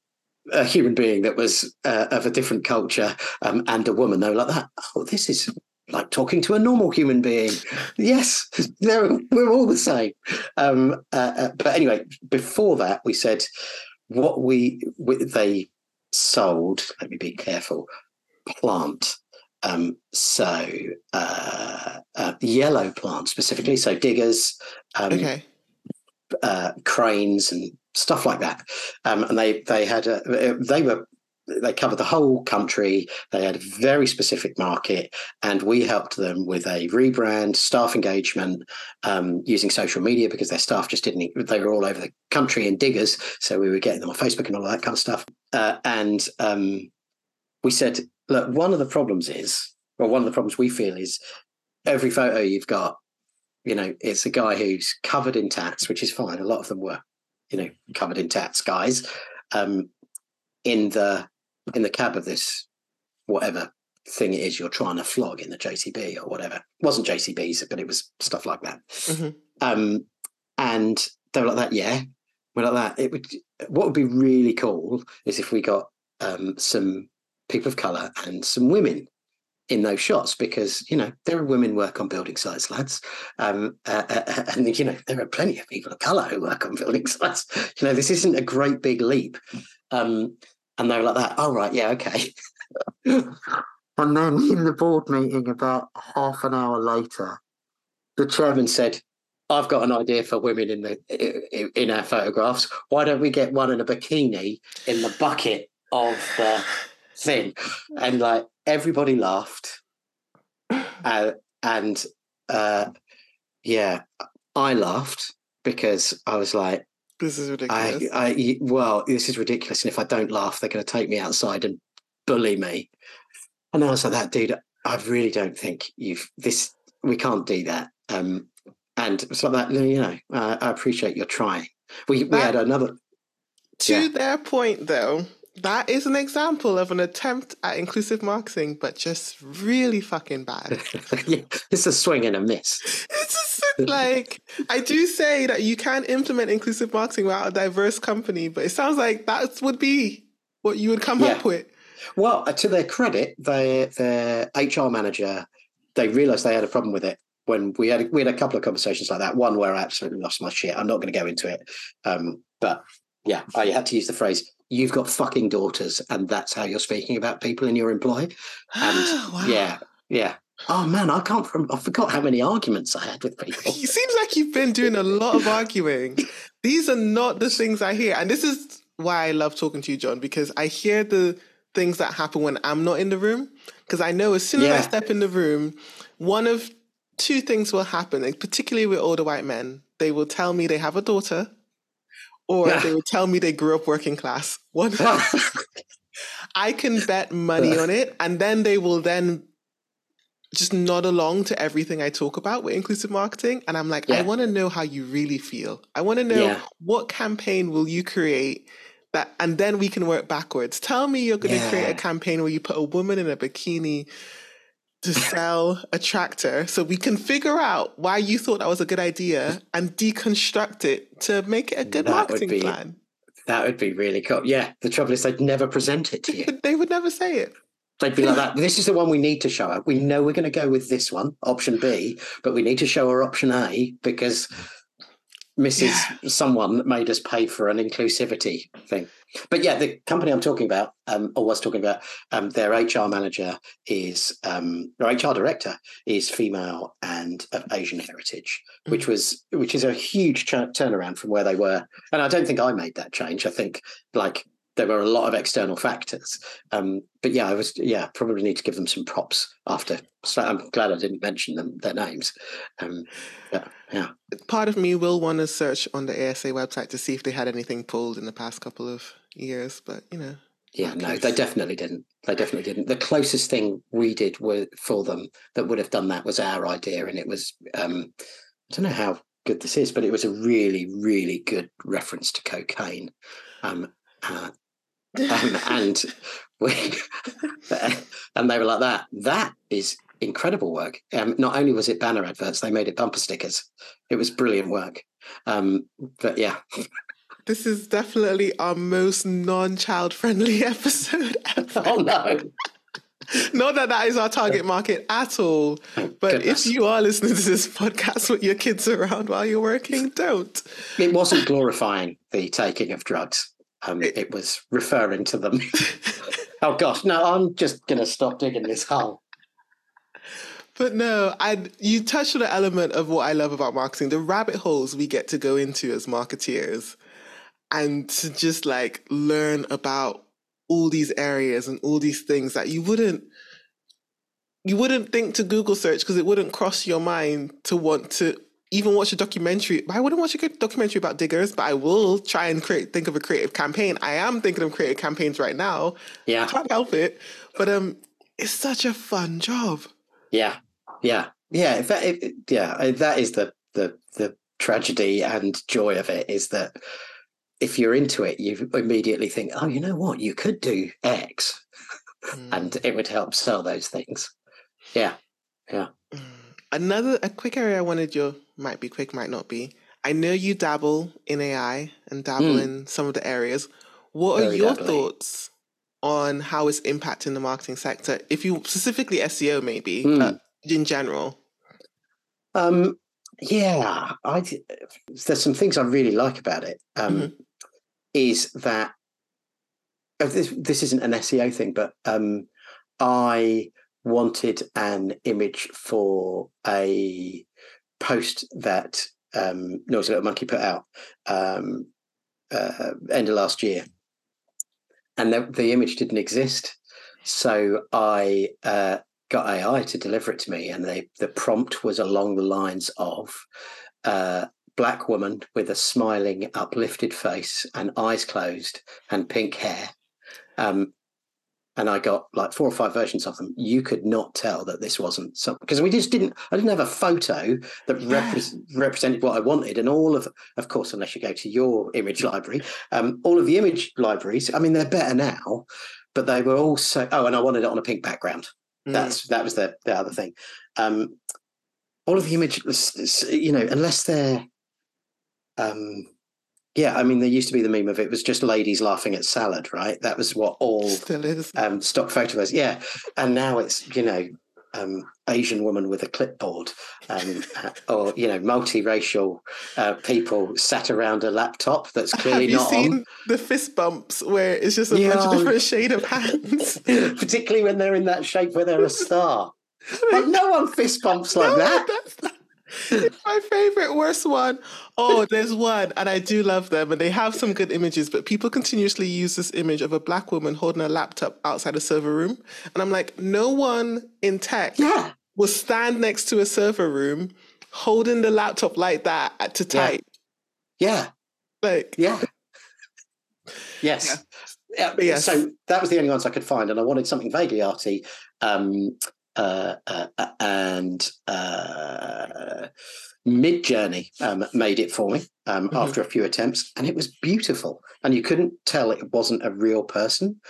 a human being that was uh, of a different culture um, and a woman, they were like that. Oh, this is like talking to a normal human being. Yes, we're all the same. Um, uh, uh, but anyway, before that, we said what we, we they sold. Let me be careful. Plant. Um, so uh, uh, yellow plants specifically. So diggers. Um, okay. Uh, cranes and stuff like that. Um, and they they had a, they were they covered the whole country. They had a very specific market, and we helped them with a rebrand, staff engagement, um, using social media because their staff just didn't. They were all over the country in diggers, so we were getting them on Facebook and all that kind of stuff. Uh, and um, we said, look, one of the problems is, or one of the problems we feel is, every photo you've got, you know, it's a guy who's covered in tats, which is fine. A lot of them were, you know, covered in tats guys. Um, in the in the cab of this whatever thing it is you're trying to flog in the JCB or whatever. It wasn't JCBs, but it was stuff like that. Mm-hmm. Um, and they were like that, yeah. We're like that. It would what would be really cool is if we got um, some people of colour and some women in those shots because you know there are women work on building sites lads um, uh, uh, uh and you know there are plenty of people of color who work on building sites you know this isn't a great big leap um, and they were like that. Oh right, yeah, okay. and then in the board meeting, about half an hour later, the chairman said, "I've got an idea for women in the in our photographs. Why don't we get one in a bikini in the bucket of the thing?" And like everybody laughed, uh, and uh, yeah, I laughed because I was like, this is ridiculous. I, I, well, this is ridiculous. And if I don't laugh, they're going to take me outside and bully me. And I was like, that dude, I really don't think you've this. We can't do that. Um, and so that you know, uh, I appreciate your trying. We we had another. To yeah. their point, though, that is an example of an attempt at inclusive marketing, but just really fucking bad. yeah, it's a swing and a miss. It's just like I do say that you can implement inclusive marketing without a diverse company, but it sounds like that would be what you would come yeah. up with. Well, uh, to their credit, their their HR manager, they realised they had a problem with it when we had we had a couple of conversations like that. One where I absolutely lost my shit. I'm not going to go into it, um, but yeah, I had to use the phrase you've got fucking daughters and that's how you're speaking about people in your employ and wow. yeah yeah oh man i can't i forgot how many arguments i had with people it seems like you've been doing a lot of arguing these are not the things i hear and this is why i love talking to you Jon because i hear the things that happen when i'm not in the room because i know as soon as yeah. i step in the room one of two things will happen particularly with older white men they will tell me they have a daughter or yeah. they would tell me they grew up working class. One, I can bet money on it, and then they will then just nod along to everything I talk about with inclusive marketing. And I'm like, yeah. I want to know how you really feel. I want to know yeah. what campaign will you create that, and then we can work backwards. Tell me you're going to create a campaign where you put a woman in a bikini to sell a tractor so we can figure out why you thought that was a good idea and deconstruct it to make it a good that marketing be, plan. That would be really cool. Yeah. The trouble is they'd never present it to you. they would never say it. They'd be like that. This is the one we need to show her. We know we're going to go with this one, option B, but we need to show her option A because Mrs. Yeah. Someone made us pay for an inclusivity thing. But yeah, the company I'm talking about, um, or was talking about, um, their HR manager is, um, their HR director is female and of Asian heritage, mm-hmm. which was, which is a huge ch- turnaround from where they were. And I don't think I made that change. I think like there were a lot of external factors. Um, but yeah, I was yeah probably need to give them some props after. So I'm glad I didn't mention them their names. Um, yeah, yeah. Part of me will want to search on the ASA website to see if they had anything pulled in the past couple of years, but you know. Yeah, no, they definitely didn't. They definitely didn't. The closest thing we did were, for them that would have done that was our idea, and it was um, I don't know how good this is, but it was a really, really good reference to cocaine. Um, uh, um, and we, and they were like that. That is incredible work. Um, not only was it banner adverts, they made it bumper stickers. It was brilliant work. Um, but yeah. This is definitely our most non-child friendly episode ever. Oh no. Not that that is our target market at all. But goodness. if you are listening to this podcast with your kids around while you're working, don't. It wasn't glorifying the taking of drugs. Um, it was referring to them. oh gosh, no, I'm just gonna stop digging this hole. But no, and you touched on an element of what I love about marketing, the rabbit holes we get to go into as marketeers and to just like learn about all these areas and all these things that you wouldn't you wouldn't think to Google search because it wouldn't cross your mind to want to even watch a documentary. I wouldn't watch a good documentary about diggers, but I will try and create think of a creative campaign. I am thinking of creative campaigns right now. Yeah. I can't help it. But um it's such a fun job. Yeah, yeah, yeah. If that, if, yeah, that is the the the tragedy and joy of it is that if you're into it, you immediately think, oh, you know what, you could do X, Mm. and it would help sell those things. Yeah, Mm. Another a quick area I wanted your might be quick, might not be. I know you dabble in AI and dabble Mm. in some of the areas. What are your thoughts on how it's impacting the marketing sector? If you specifically SEO, maybe Mm. uh, in general. um, yeah. I there's some things I really like about it. Um, Mhm. Is that uh, this? This isn't an SEO thing, but um, I wanted an image for a post that um, Noisy Little Monkey put out um, uh, end of last year, and the, the image didn't exist. So I uh, got AI to deliver it to me, and the the prompt was along the lines of uh, black woman with a smiling, uplifted face and eyes closed and pink hair. Um, and I got like four or five versions of them. You could not tell that this wasn't something because we just didn't. I didn't have a photo that Yeah. repre- represented what I wanted, and all of, of course, unless you go to your image library, um, all of the image libraries. I mean, they're better now, but they were all so. Oh, and I wanted it on a pink background. Mm. That's that was the the other thing. Um, all of the image, you know, unless they're, um, yeah. I mean, there used to be the meme of it was just ladies laughing at salad, right? That was what all still is. um, stock photos. Yeah, and now it's you know um, Asian woman with a clipboard, um, or you know multiracial uh, people sat around a laptop that's clearly Have clearly you not seen the fist bumps where it's just a Yeah. bunch of different shade of hands? particularly when they're in that shape where they're a star. Like, no one fist bumps like No, that. It's my favorite worst one. Oh, there's one, and I do love them, and they have some good images, but people continuously use this image of a black woman holding a laptop outside a server room. And I'm like, no one in tech Yeah, will stand next to a server room holding the laptop like that to type. yeah, Like, yeah. Yes. Yeah. But yes. So that was the only ones I could find, and I wanted something vaguely arty. Um, uh, uh, uh, and uh, Midjourney um, made it for me um, Mhm. after a few attempts, and it was beautiful. And you couldn't tell it wasn't a real person.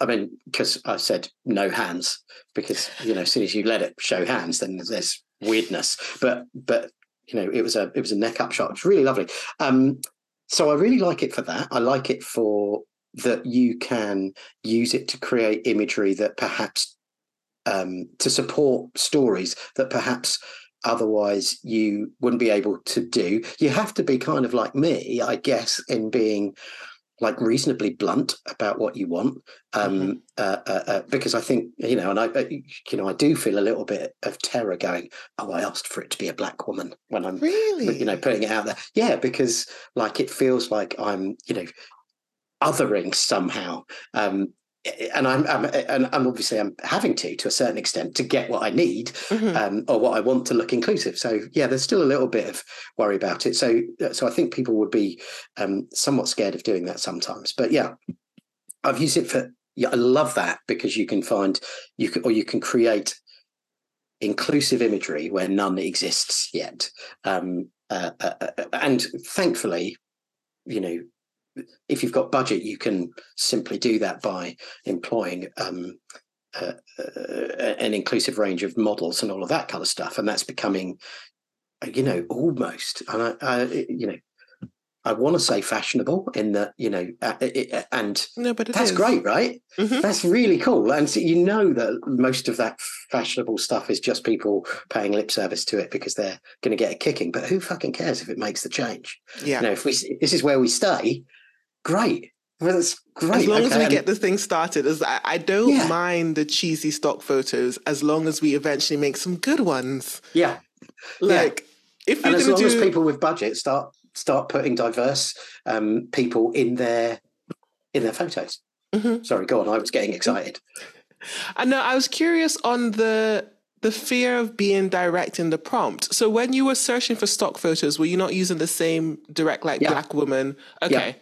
I mean, because I said no hands, because you know, as soon as you let it show hands, then there's weirdness. But but you know, it was a it was a neck up shot. It's really lovely. Um, so I really like it for that. I like it for that you can use it to create imagery that perhaps um, to support stories that perhaps otherwise you wouldn't be able to do. You have to be kind of like me, I guess, in being like reasonably blunt about what you want um uh, uh, uh, because i think you know and i uh, you know i do feel a little bit of terror going oh i asked for it to be a black woman when i'm really? you know putting it out there yeah because like it feels like i'm you know othering somehow um and I'm, I'm and I'm obviously I'm having to to a certain extent to get what I need Mhm. um, or what I want to look inclusive. So yeah, there's still a little bit of worry about it. So so I think people would be um, somewhat scared of doing that sometimes. But yeah, I've used it for yeah, I love that because you can find you can or you can create inclusive imagery where none exists yet. Um, uh, uh, uh, and thankfully, you know, if you've got budget, you can simply do that by employing um, uh, uh, an inclusive range of models and all of that kind of stuff. And that's becoming, uh, you know, almost, and I, I you know, I want to say fashionable in that you know, uh, it, uh, and no, but that's is. great, right? Mm-hmm. That's really cool, and so you know that most of that fashionable stuff is just people paying lip service to it because they're going to get a kicking. But who fucking cares if it makes the change? Yeah, you know, if we if this is where we stay, great. Well, that's great. As long okay. as we get the thing started, as I, I don't yeah. mind the cheesy stock photos, as long as we eventually make some good ones. Yeah, like yeah. if and as long do... as people with budget start start putting diverse um, people in their in their photos. Mm-hmm. Sorry, go on. I was getting excited. I know. I was curious on the the fear of being direct in the prompt. So when you were searching for stock photos, were you not using the same direct like yeah. black woman? Okay.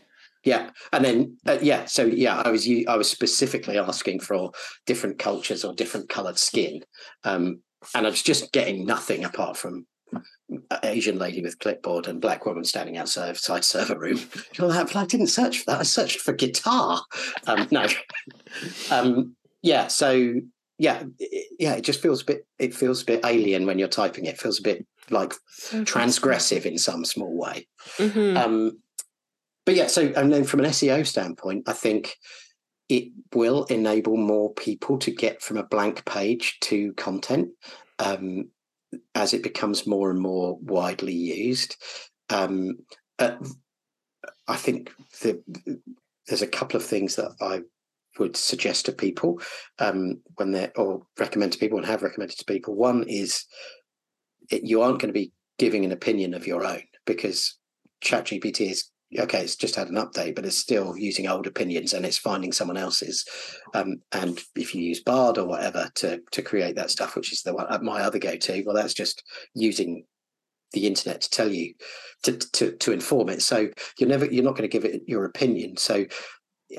Yeah. And then uh, yeah, so yeah, I was I was specifically asking for different cultures or different coloured skin, um, and I was just getting nothing apart from Asian lady with clipboard and black woman standing outside server room. But I didn't search for that. I searched for guitar. Um, no, um, yeah. So yeah, yeah. It just feels a bit. It feels a bit alien when you're typing. It feels a bit like transgressive in some small way. Mm-hmm. Um, but yeah. So and then from an SEO standpoint, I think it will enable more people to get from a blank page to content. Um, as it becomes more and more widely used. Um, uh, I think the, there's a couple of things that I would suggest to people um, when they're or recommend to people and have recommended to people. One is it, you aren't going to be giving an opinion of your own because ChatGPT is okay, it's just had an update, but it's still using old opinions and it's finding someone else's. Um, and if you use Bard or whatever to to create that stuff, which is the one uh, my other go to, well, that's just using the internet to tell you to to to inform it. So you're never you're not going to give it your opinion. So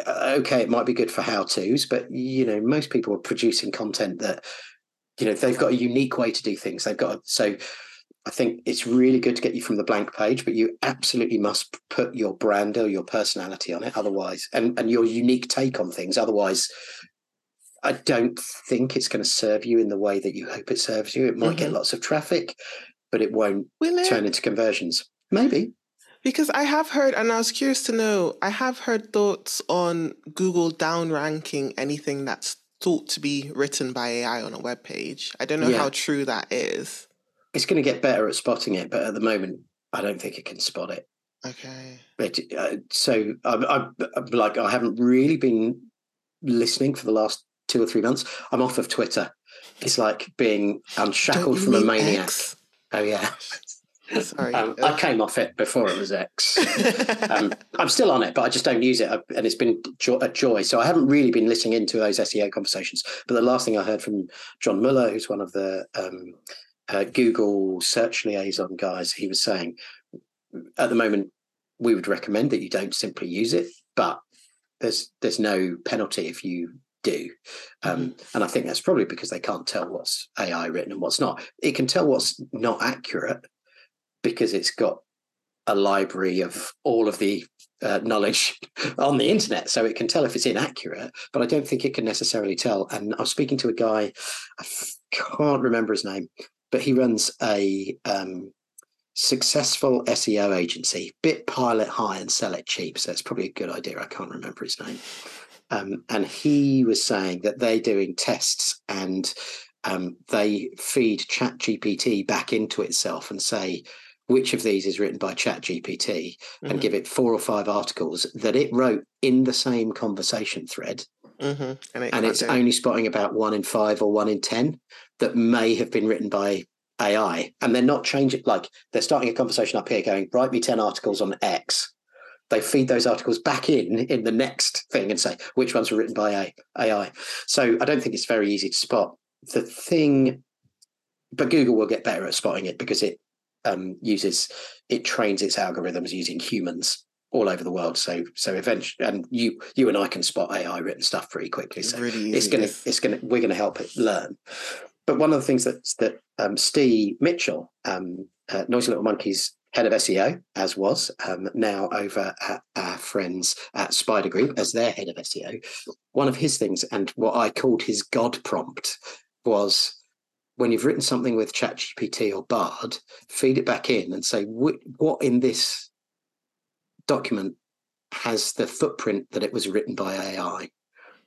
uh, okay, it might be good for how tos, but you know most people are producing content that you know they've got a unique way to do things. They've got so I think it's really good to get you from the blank page, but you absolutely must put your brand or your personality on it. Otherwise, and, and your unique take on things. Otherwise, I don't think it's going to serve you in the way that you hope it serves you. It might mm-hmm. get lots of traffic, but it won't it? turn into conversions. Maybe. Because I have heard, and I was curious to know, I have heard thoughts on Google down ranking anything that's thought to be written by AI on a web page. I don't know yeah. how true that is it's going to get better at spotting it, but at the moment, I don't think it can spot it. Okay. But, uh, so I, I, like I haven't really been listening for the last two or three months. I'm off of Twitter. It's like being unshackled from a maniac. X? Oh yeah. Sorry. Um, I came off it before it was X. um, I'm still on it, but I just don't use it, and it's been a joy. So I haven't really been listening into those SEO conversations. But the last thing I heard from John Mueller, who's one of the um, uh, Google search liaison guys, he was saying at the moment we would recommend that you don't simply use it, but there's there's no penalty if you do. Um, mm-hmm. and I think that's probably because they can't tell what's AI written and what's not. It can tell what's not accurate because it's got a library of all of the uh, knowledge on the internet, so it can tell if it's inaccurate. But I don't think it can necessarily tell. And I was speaking to a guy, I f- can't remember his name, but he runs a um, successful SEO agency, bit pilot high and sell it cheap. So it's probably a good idea. I can't remember his name. Um, and he was saying that they're doing tests and um, they feed Chat GPT back into itself and say, which of these is written by Chat GPT mm-hmm. and give it four or five articles that it wrote in the same conversation thread. Mm-hmm. And, it and it's only spotting about one in five or one in 10 that may have been written by AI, and they're not changing. Like they're starting a conversation up here, going, "Write me ten articles on X." They feed those articles back in in the next thing and say which ones were written by AI. So I don't think it's very easy to spot. The thing, but Google will get better at spotting it because it um, uses it trains its algorithms using humans all over the world. So so eventually, and you you and I can spot AI written stuff pretty quickly. So really it's gonna it's gonna we're gonna help it learn but one of the things that that um, Steve Mitchell, um, uh, Noisy Little Monkeys head of SEO, as was um, now over at our friends at Spider Group as their head of SEO. One of his things, and what I called his God prompt, was when you've written something with ChatGPT or Bard, feed it back in and say what in this document has the footprint that it was written by AI.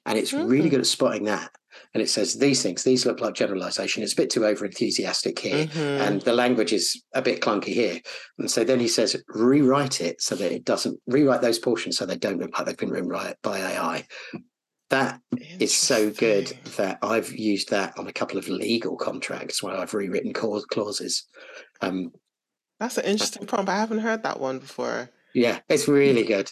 And it's mm-hmm. really good at spotting that. And it says these things, these look like generalization. It's a bit too over enthusiastic here. Mm-hmm. And the language is a bit clunky here. And so then he says, rewrite it so that it doesn't rewrite those portions so they don't look like they've been written by AI. That is so good that I've used that on a couple of legal contracts where I've rewritten clauses. Um, That's an interesting prompt. I haven't heard that one before. Yeah, it's really good.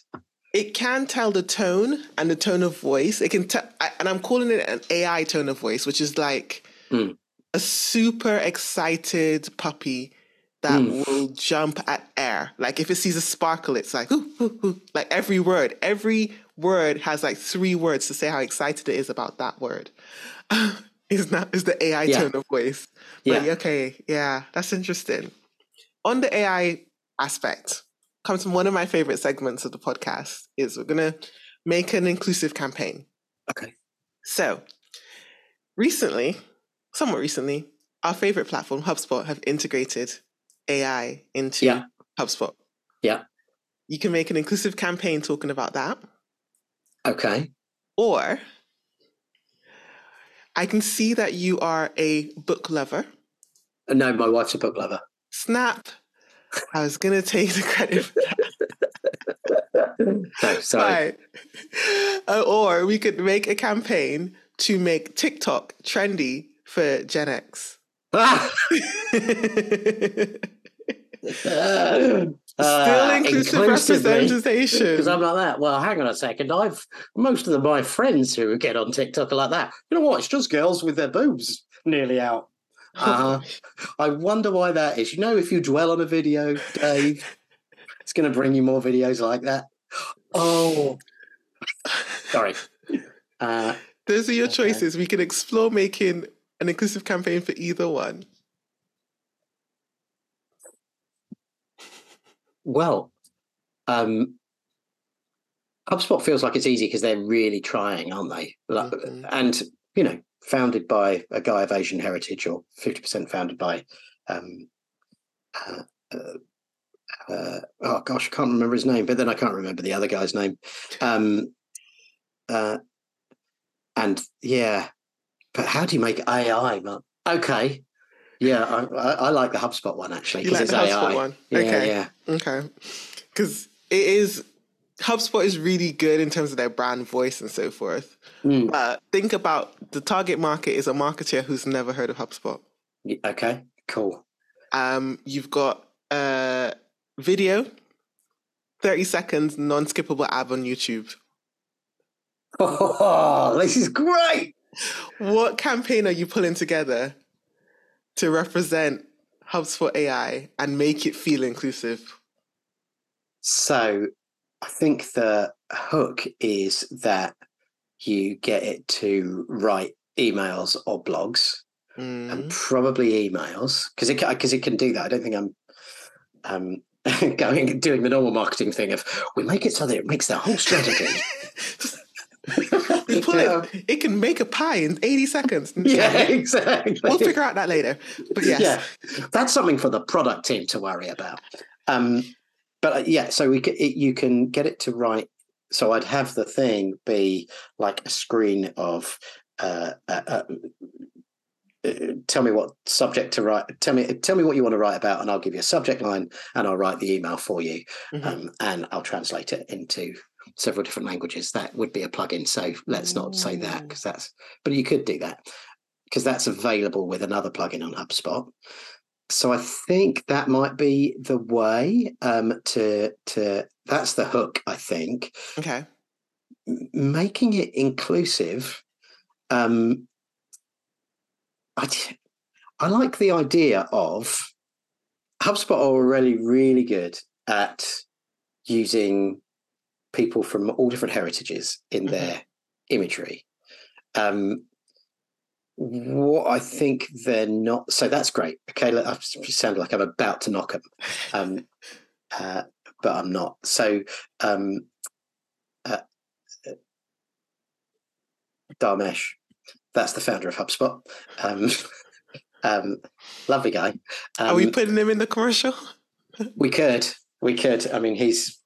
It can tell the tone and the tone of voice. It can tell, and I'm calling it an AI tone of voice, which is like mm. a super excited puppy that mm. will jump at air. Like if it sees a sparkle, it's like ooh, ooh, ooh. like every word, every word has like three words to say how excited it is about that word. is not is the AI yeah. tone of voice. But yeah. okay, yeah, that's interesting. On the AI aspect, comes from one of my favorite segments of the podcast is we're gonna make an inclusive campaign. Okay. So recently, somewhat recently, our favorite platform, HubSpot, have integrated AI into yeah. HubSpot. Yeah. You can make an inclusive campaign talking about that. Okay. Or I can see that you are a book lover. Uh, no, my wife's a book lover. Snap. I was going to take the credit for that. no, sorry. Uh, or we could make a campaign to make TikTok trendy for Gen X. Ah! Still uh, inclusive representation. Because I'm like that. Well, hang on a second. I've most of the, my friends who get on TikTok are like that. You know what? It's just girls with their boobs nearly out. Uh, I wonder why that is. You know, if you dwell on a video, Dave, it's going to bring you more videos like that. Oh, sorry. Uh, Those are your okay. choices. We can explore making an inclusive campaign for either one. Well, um, HubSpot feels like it's easy because they're really trying, aren't they? Mm-hmm. And you know, founded by a guy of Asian heritage, or fifty percent founded by. Um, uh, uh, uh, oh gosh, I can't remember his name, but then I can't remember the other guy's name. Um, uh, and yeah, but how do you make AI? Okay, yeah, I, I, like the HubSpot one actually because like it's AI. One? Yeah, okay. yeah, okay. Because it is HubSpot is really good in terms of their brand voice and so forth. Mm. Uh, think about the target market is a marketer who's never heard of HubSpot. Okay, cool. Um, you've got uh, video, thirty seconds, non-skippable ad on YouTube. Oh, this is great. What campaign are you pulling together to represent HubSpot AI and make it feel inclusive? So I think the hook is that you get it to write emails or blogs mm. and probably emails because it because it can do that. I don't think I'm um, going doing the normal marketing thing of we make it so that it makes the whole strategy. you pull yeah. it, it can make a pie in 80 seconds. Yeah, exactly. We'll figure out that later. But yes. Yeah, that's something for the product team to worry about. Um, but uh, yeah, so we it, you can get it to write. So I'd have the thing be like a screen of uh, uh, uh, uh tell me what subject to write tell me tell me what you want to write about and i'll give you a subject line and i'll write the email for you mm-hmm. um, and i'll translate it into several different languages, that would be a plugin. So let's not say that because that's, but you could do that because that's available with another plugin on HubSpot. So I think that might be the way um, to to. That's the hook. I think. Okay. Making it inclusive. Um, I I like the idea of HubSpot are already really good at using people from all different heritages in mm-hmm. their imagery. Um, what I think they're not. So that's great. Okay, I sound like I'm about to knock them, um, uh, but I'm not. So um, uh, uh, Dharmesh, that's the founder of HubSpot. Um, um, lovely guy. Are we um, putting him in the commercial? we could. We could. I mean, he's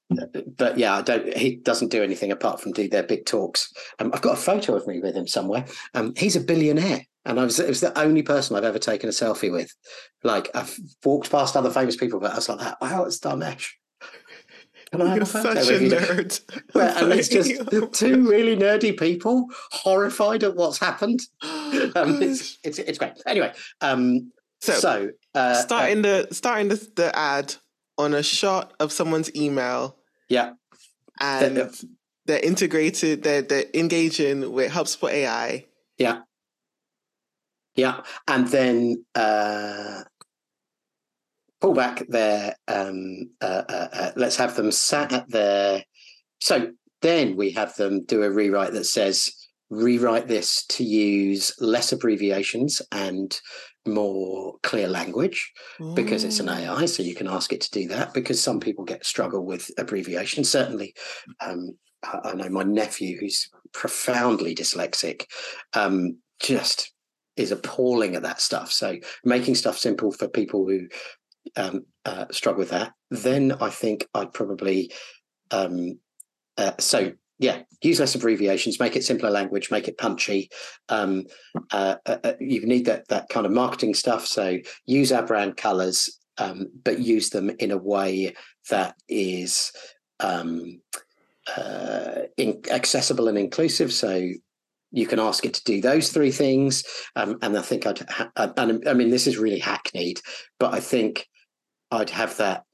but yeah, I don't. He doesn't do anything apart from do their big talks. Um, I've got a photo of me with him somewhere. Um, he's a billionaire, and I was it was the only person I've ever taken a selfie with. Like I've walked past other famous people, but I was like that. Wow, it's Dharmesh. Can I You're such a nerd. Well, and it's just two really nerdy people horrified at what's happened. Um, it's, it's, it's great. Anyway, um, so, so uh, starting uh, the starting the, the ad on a shot of someone's email. Yeah. And they're, they're integrated, they're, they're engaging with HubSpot AI. Yeah. Yeah. And then uh, pull back their, um, uh, uh, uh, let's have them sat at their. So then we have them do a rewrite that says, rewrite this to use less abbreviations and more clear language because it's an AI, so you can ask it to do that. Because some people get struggle with abbreviation. Certainly, um, I know my nephew, who's profoundly dyslexic, um, just is appalling at that stuff. So making stuff simple for people who um, uh, struggle with that. Then I think I'd probably um, uh, so yeah, use less abbreviations, make it simpler language, make it punchy. Um, uh, uh, uh, you need that that kind of marketing stuff. So use our brand colors, um, but use them in a way that is um, uh, in, accessible and inclusive. So you can ask it to do those three things. Um, and I think I'd, ha- and I mean, this is really hackneyed, but I think I'd have that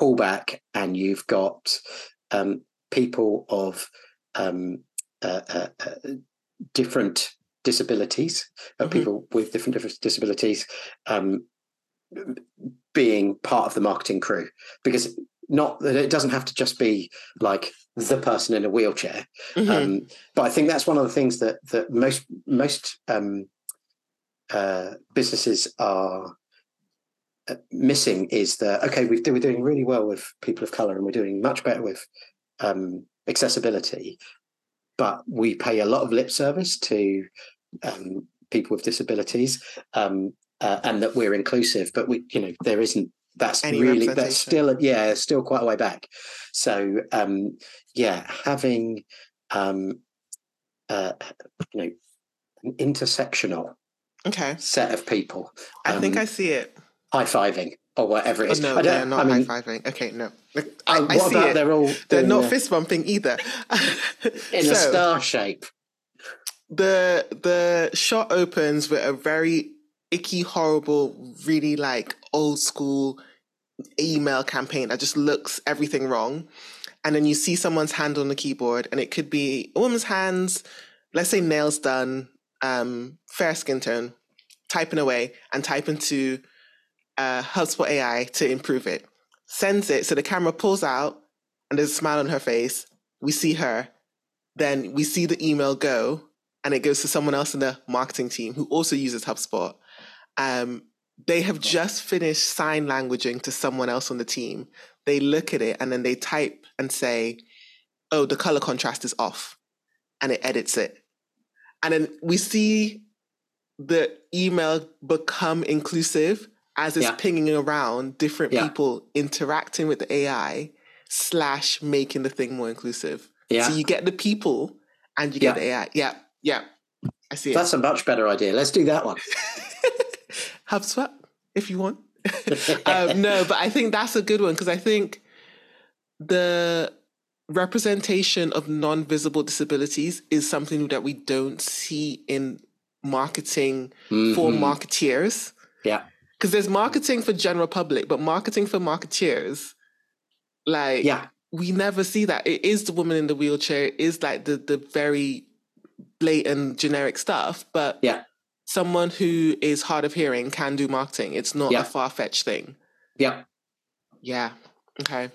pullback, and you've got um, people of um, uh, uh, uh, different disabilities, uh, mm-hmm. people with different different disabilities, um, being part of the marketing crew because not that it doesn't have to just be like the person in a wheelchair mm-hmm. um, but i think that's one of the things that that most most um, uh, businesses are uh, missing is that okay we we're doing really well with people of color and we're doing much better with um, accessibility, but we pay a lot of lip service to um, people with disabilities, um, uh, and that we're inclusive. But we, you know, there isn't. That's Any really that's still yeah, still quite a way back. So um, yeah, having um, uh, you know an intersectional okay set of people. I think um, I see it. High fiving or whatever it is. Oh, no, they're not I mean, high fiving. Okay, no. I, I what see about it. they're all they're not fist bumping either. in so, a star shape. The the shot opens with a very icky, horrible, really like old school email campaign that just looks everything wrong. And then you see someone's hand on the keyboard, and it could be a woman's hands, let's say nails done, um, fair skin tone, typing away and typing to uh, HubSpot AI to improve it. Sends it, so the camera pulls out and there's a smile on her face. We see her. Then we see the email go and it goes to someone else in the marketing team who also uses HubSpot. Um, they have just finished sign languaging to someone else on the team. They look at it and then they type and say, oh, the color contrast is off. And it edits it. And then we see the email become inclusive as it's yeah. pinging around different yeah. people interacting with the AI slash making the thing more inclusive. Yeah. So you get the people and you get the AI. Yeah, yeah. I see That's it. a much better idea. Let's do that one. Have HubSpot, if you want. um, no, but I think that's a good one because I think the representation of non-visible disabilities is something that we don't see in marketing mm-hmm. for marketeers. Yeah because there's marketing for general public, but marketing for marketeers, like yeah, we never see that. It is the woman in the wheelchair, it is like the the very blatant generic stuff, but yeah, someone who is hard of hearing can do marketing. It's not yeah. a far fetched thing. Yeah. Yeah. Okay.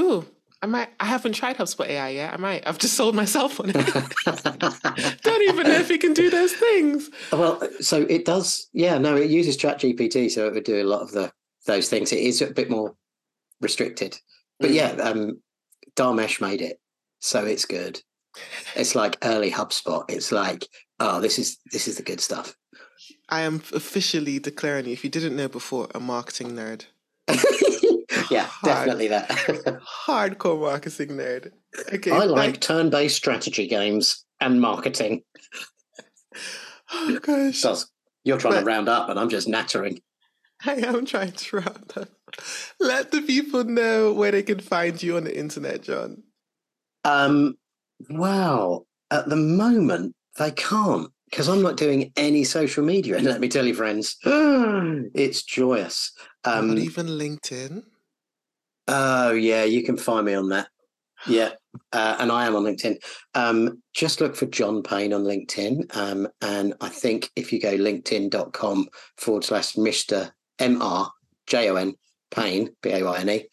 Ooh, I might. I haven't tried HubSpot AI yet. I might. I've just sold myself on it. Don't even know if it can do those things. Well, so it does. Yeah, no, it uses Chat GPT, so it would do a lot of the those things. It is a bit more restricted, but mm. yeah, um, Dharmesh made it, so it's good. It's like early HubSpot. It's like, oh, this is this is the good stuff. I am officially declaring you, if you didn't know before, a marketing nerd. yeah, Hard, definitely that. hardcore marketing nerd. Okay, I like turn-based strategy games and marketing. Oh gosh. So you're trying but, to round up, and I'm just nattering. I am trying to round up. Let the people know where they can find you on the internet, Jon. Um. Well, at the moment, they can't because I'm not doing any social media. And let me tell you, friends, it's joyous. Um, not even LinkedIn. Oh yeah, you can find me on that. Yeah, uh, and I am on LinkedIn. Um, just look for Jon Payne on LinkedIn. Um, and I think if you go linkedin.com forward slash Mr. M R J O N Payne, B A Y N E,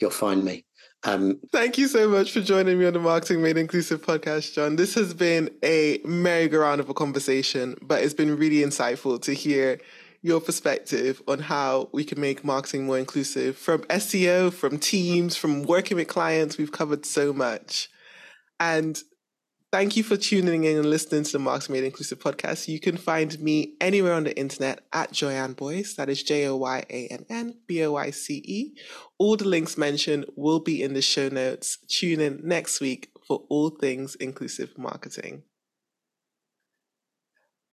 you'll find me. Um, Thank you so much for joining me on the Marketing Made Inclusive podcast, Jon. This has been a merry-go-round of a conversation, but it's been really insightful to hear your perspective on how we can make marketing more inclusive from SEO, from teams, from working with clients. We've covered so much. And thank you for tuning in and listening to the Marketing Made Inclusive podcast. You can find me anywhere on the internet at Joyann Boyce. That is J O Y A N N B O Y C E. All the links mentioned will be in the show notes. Tune in next week for all things inclusive marketing.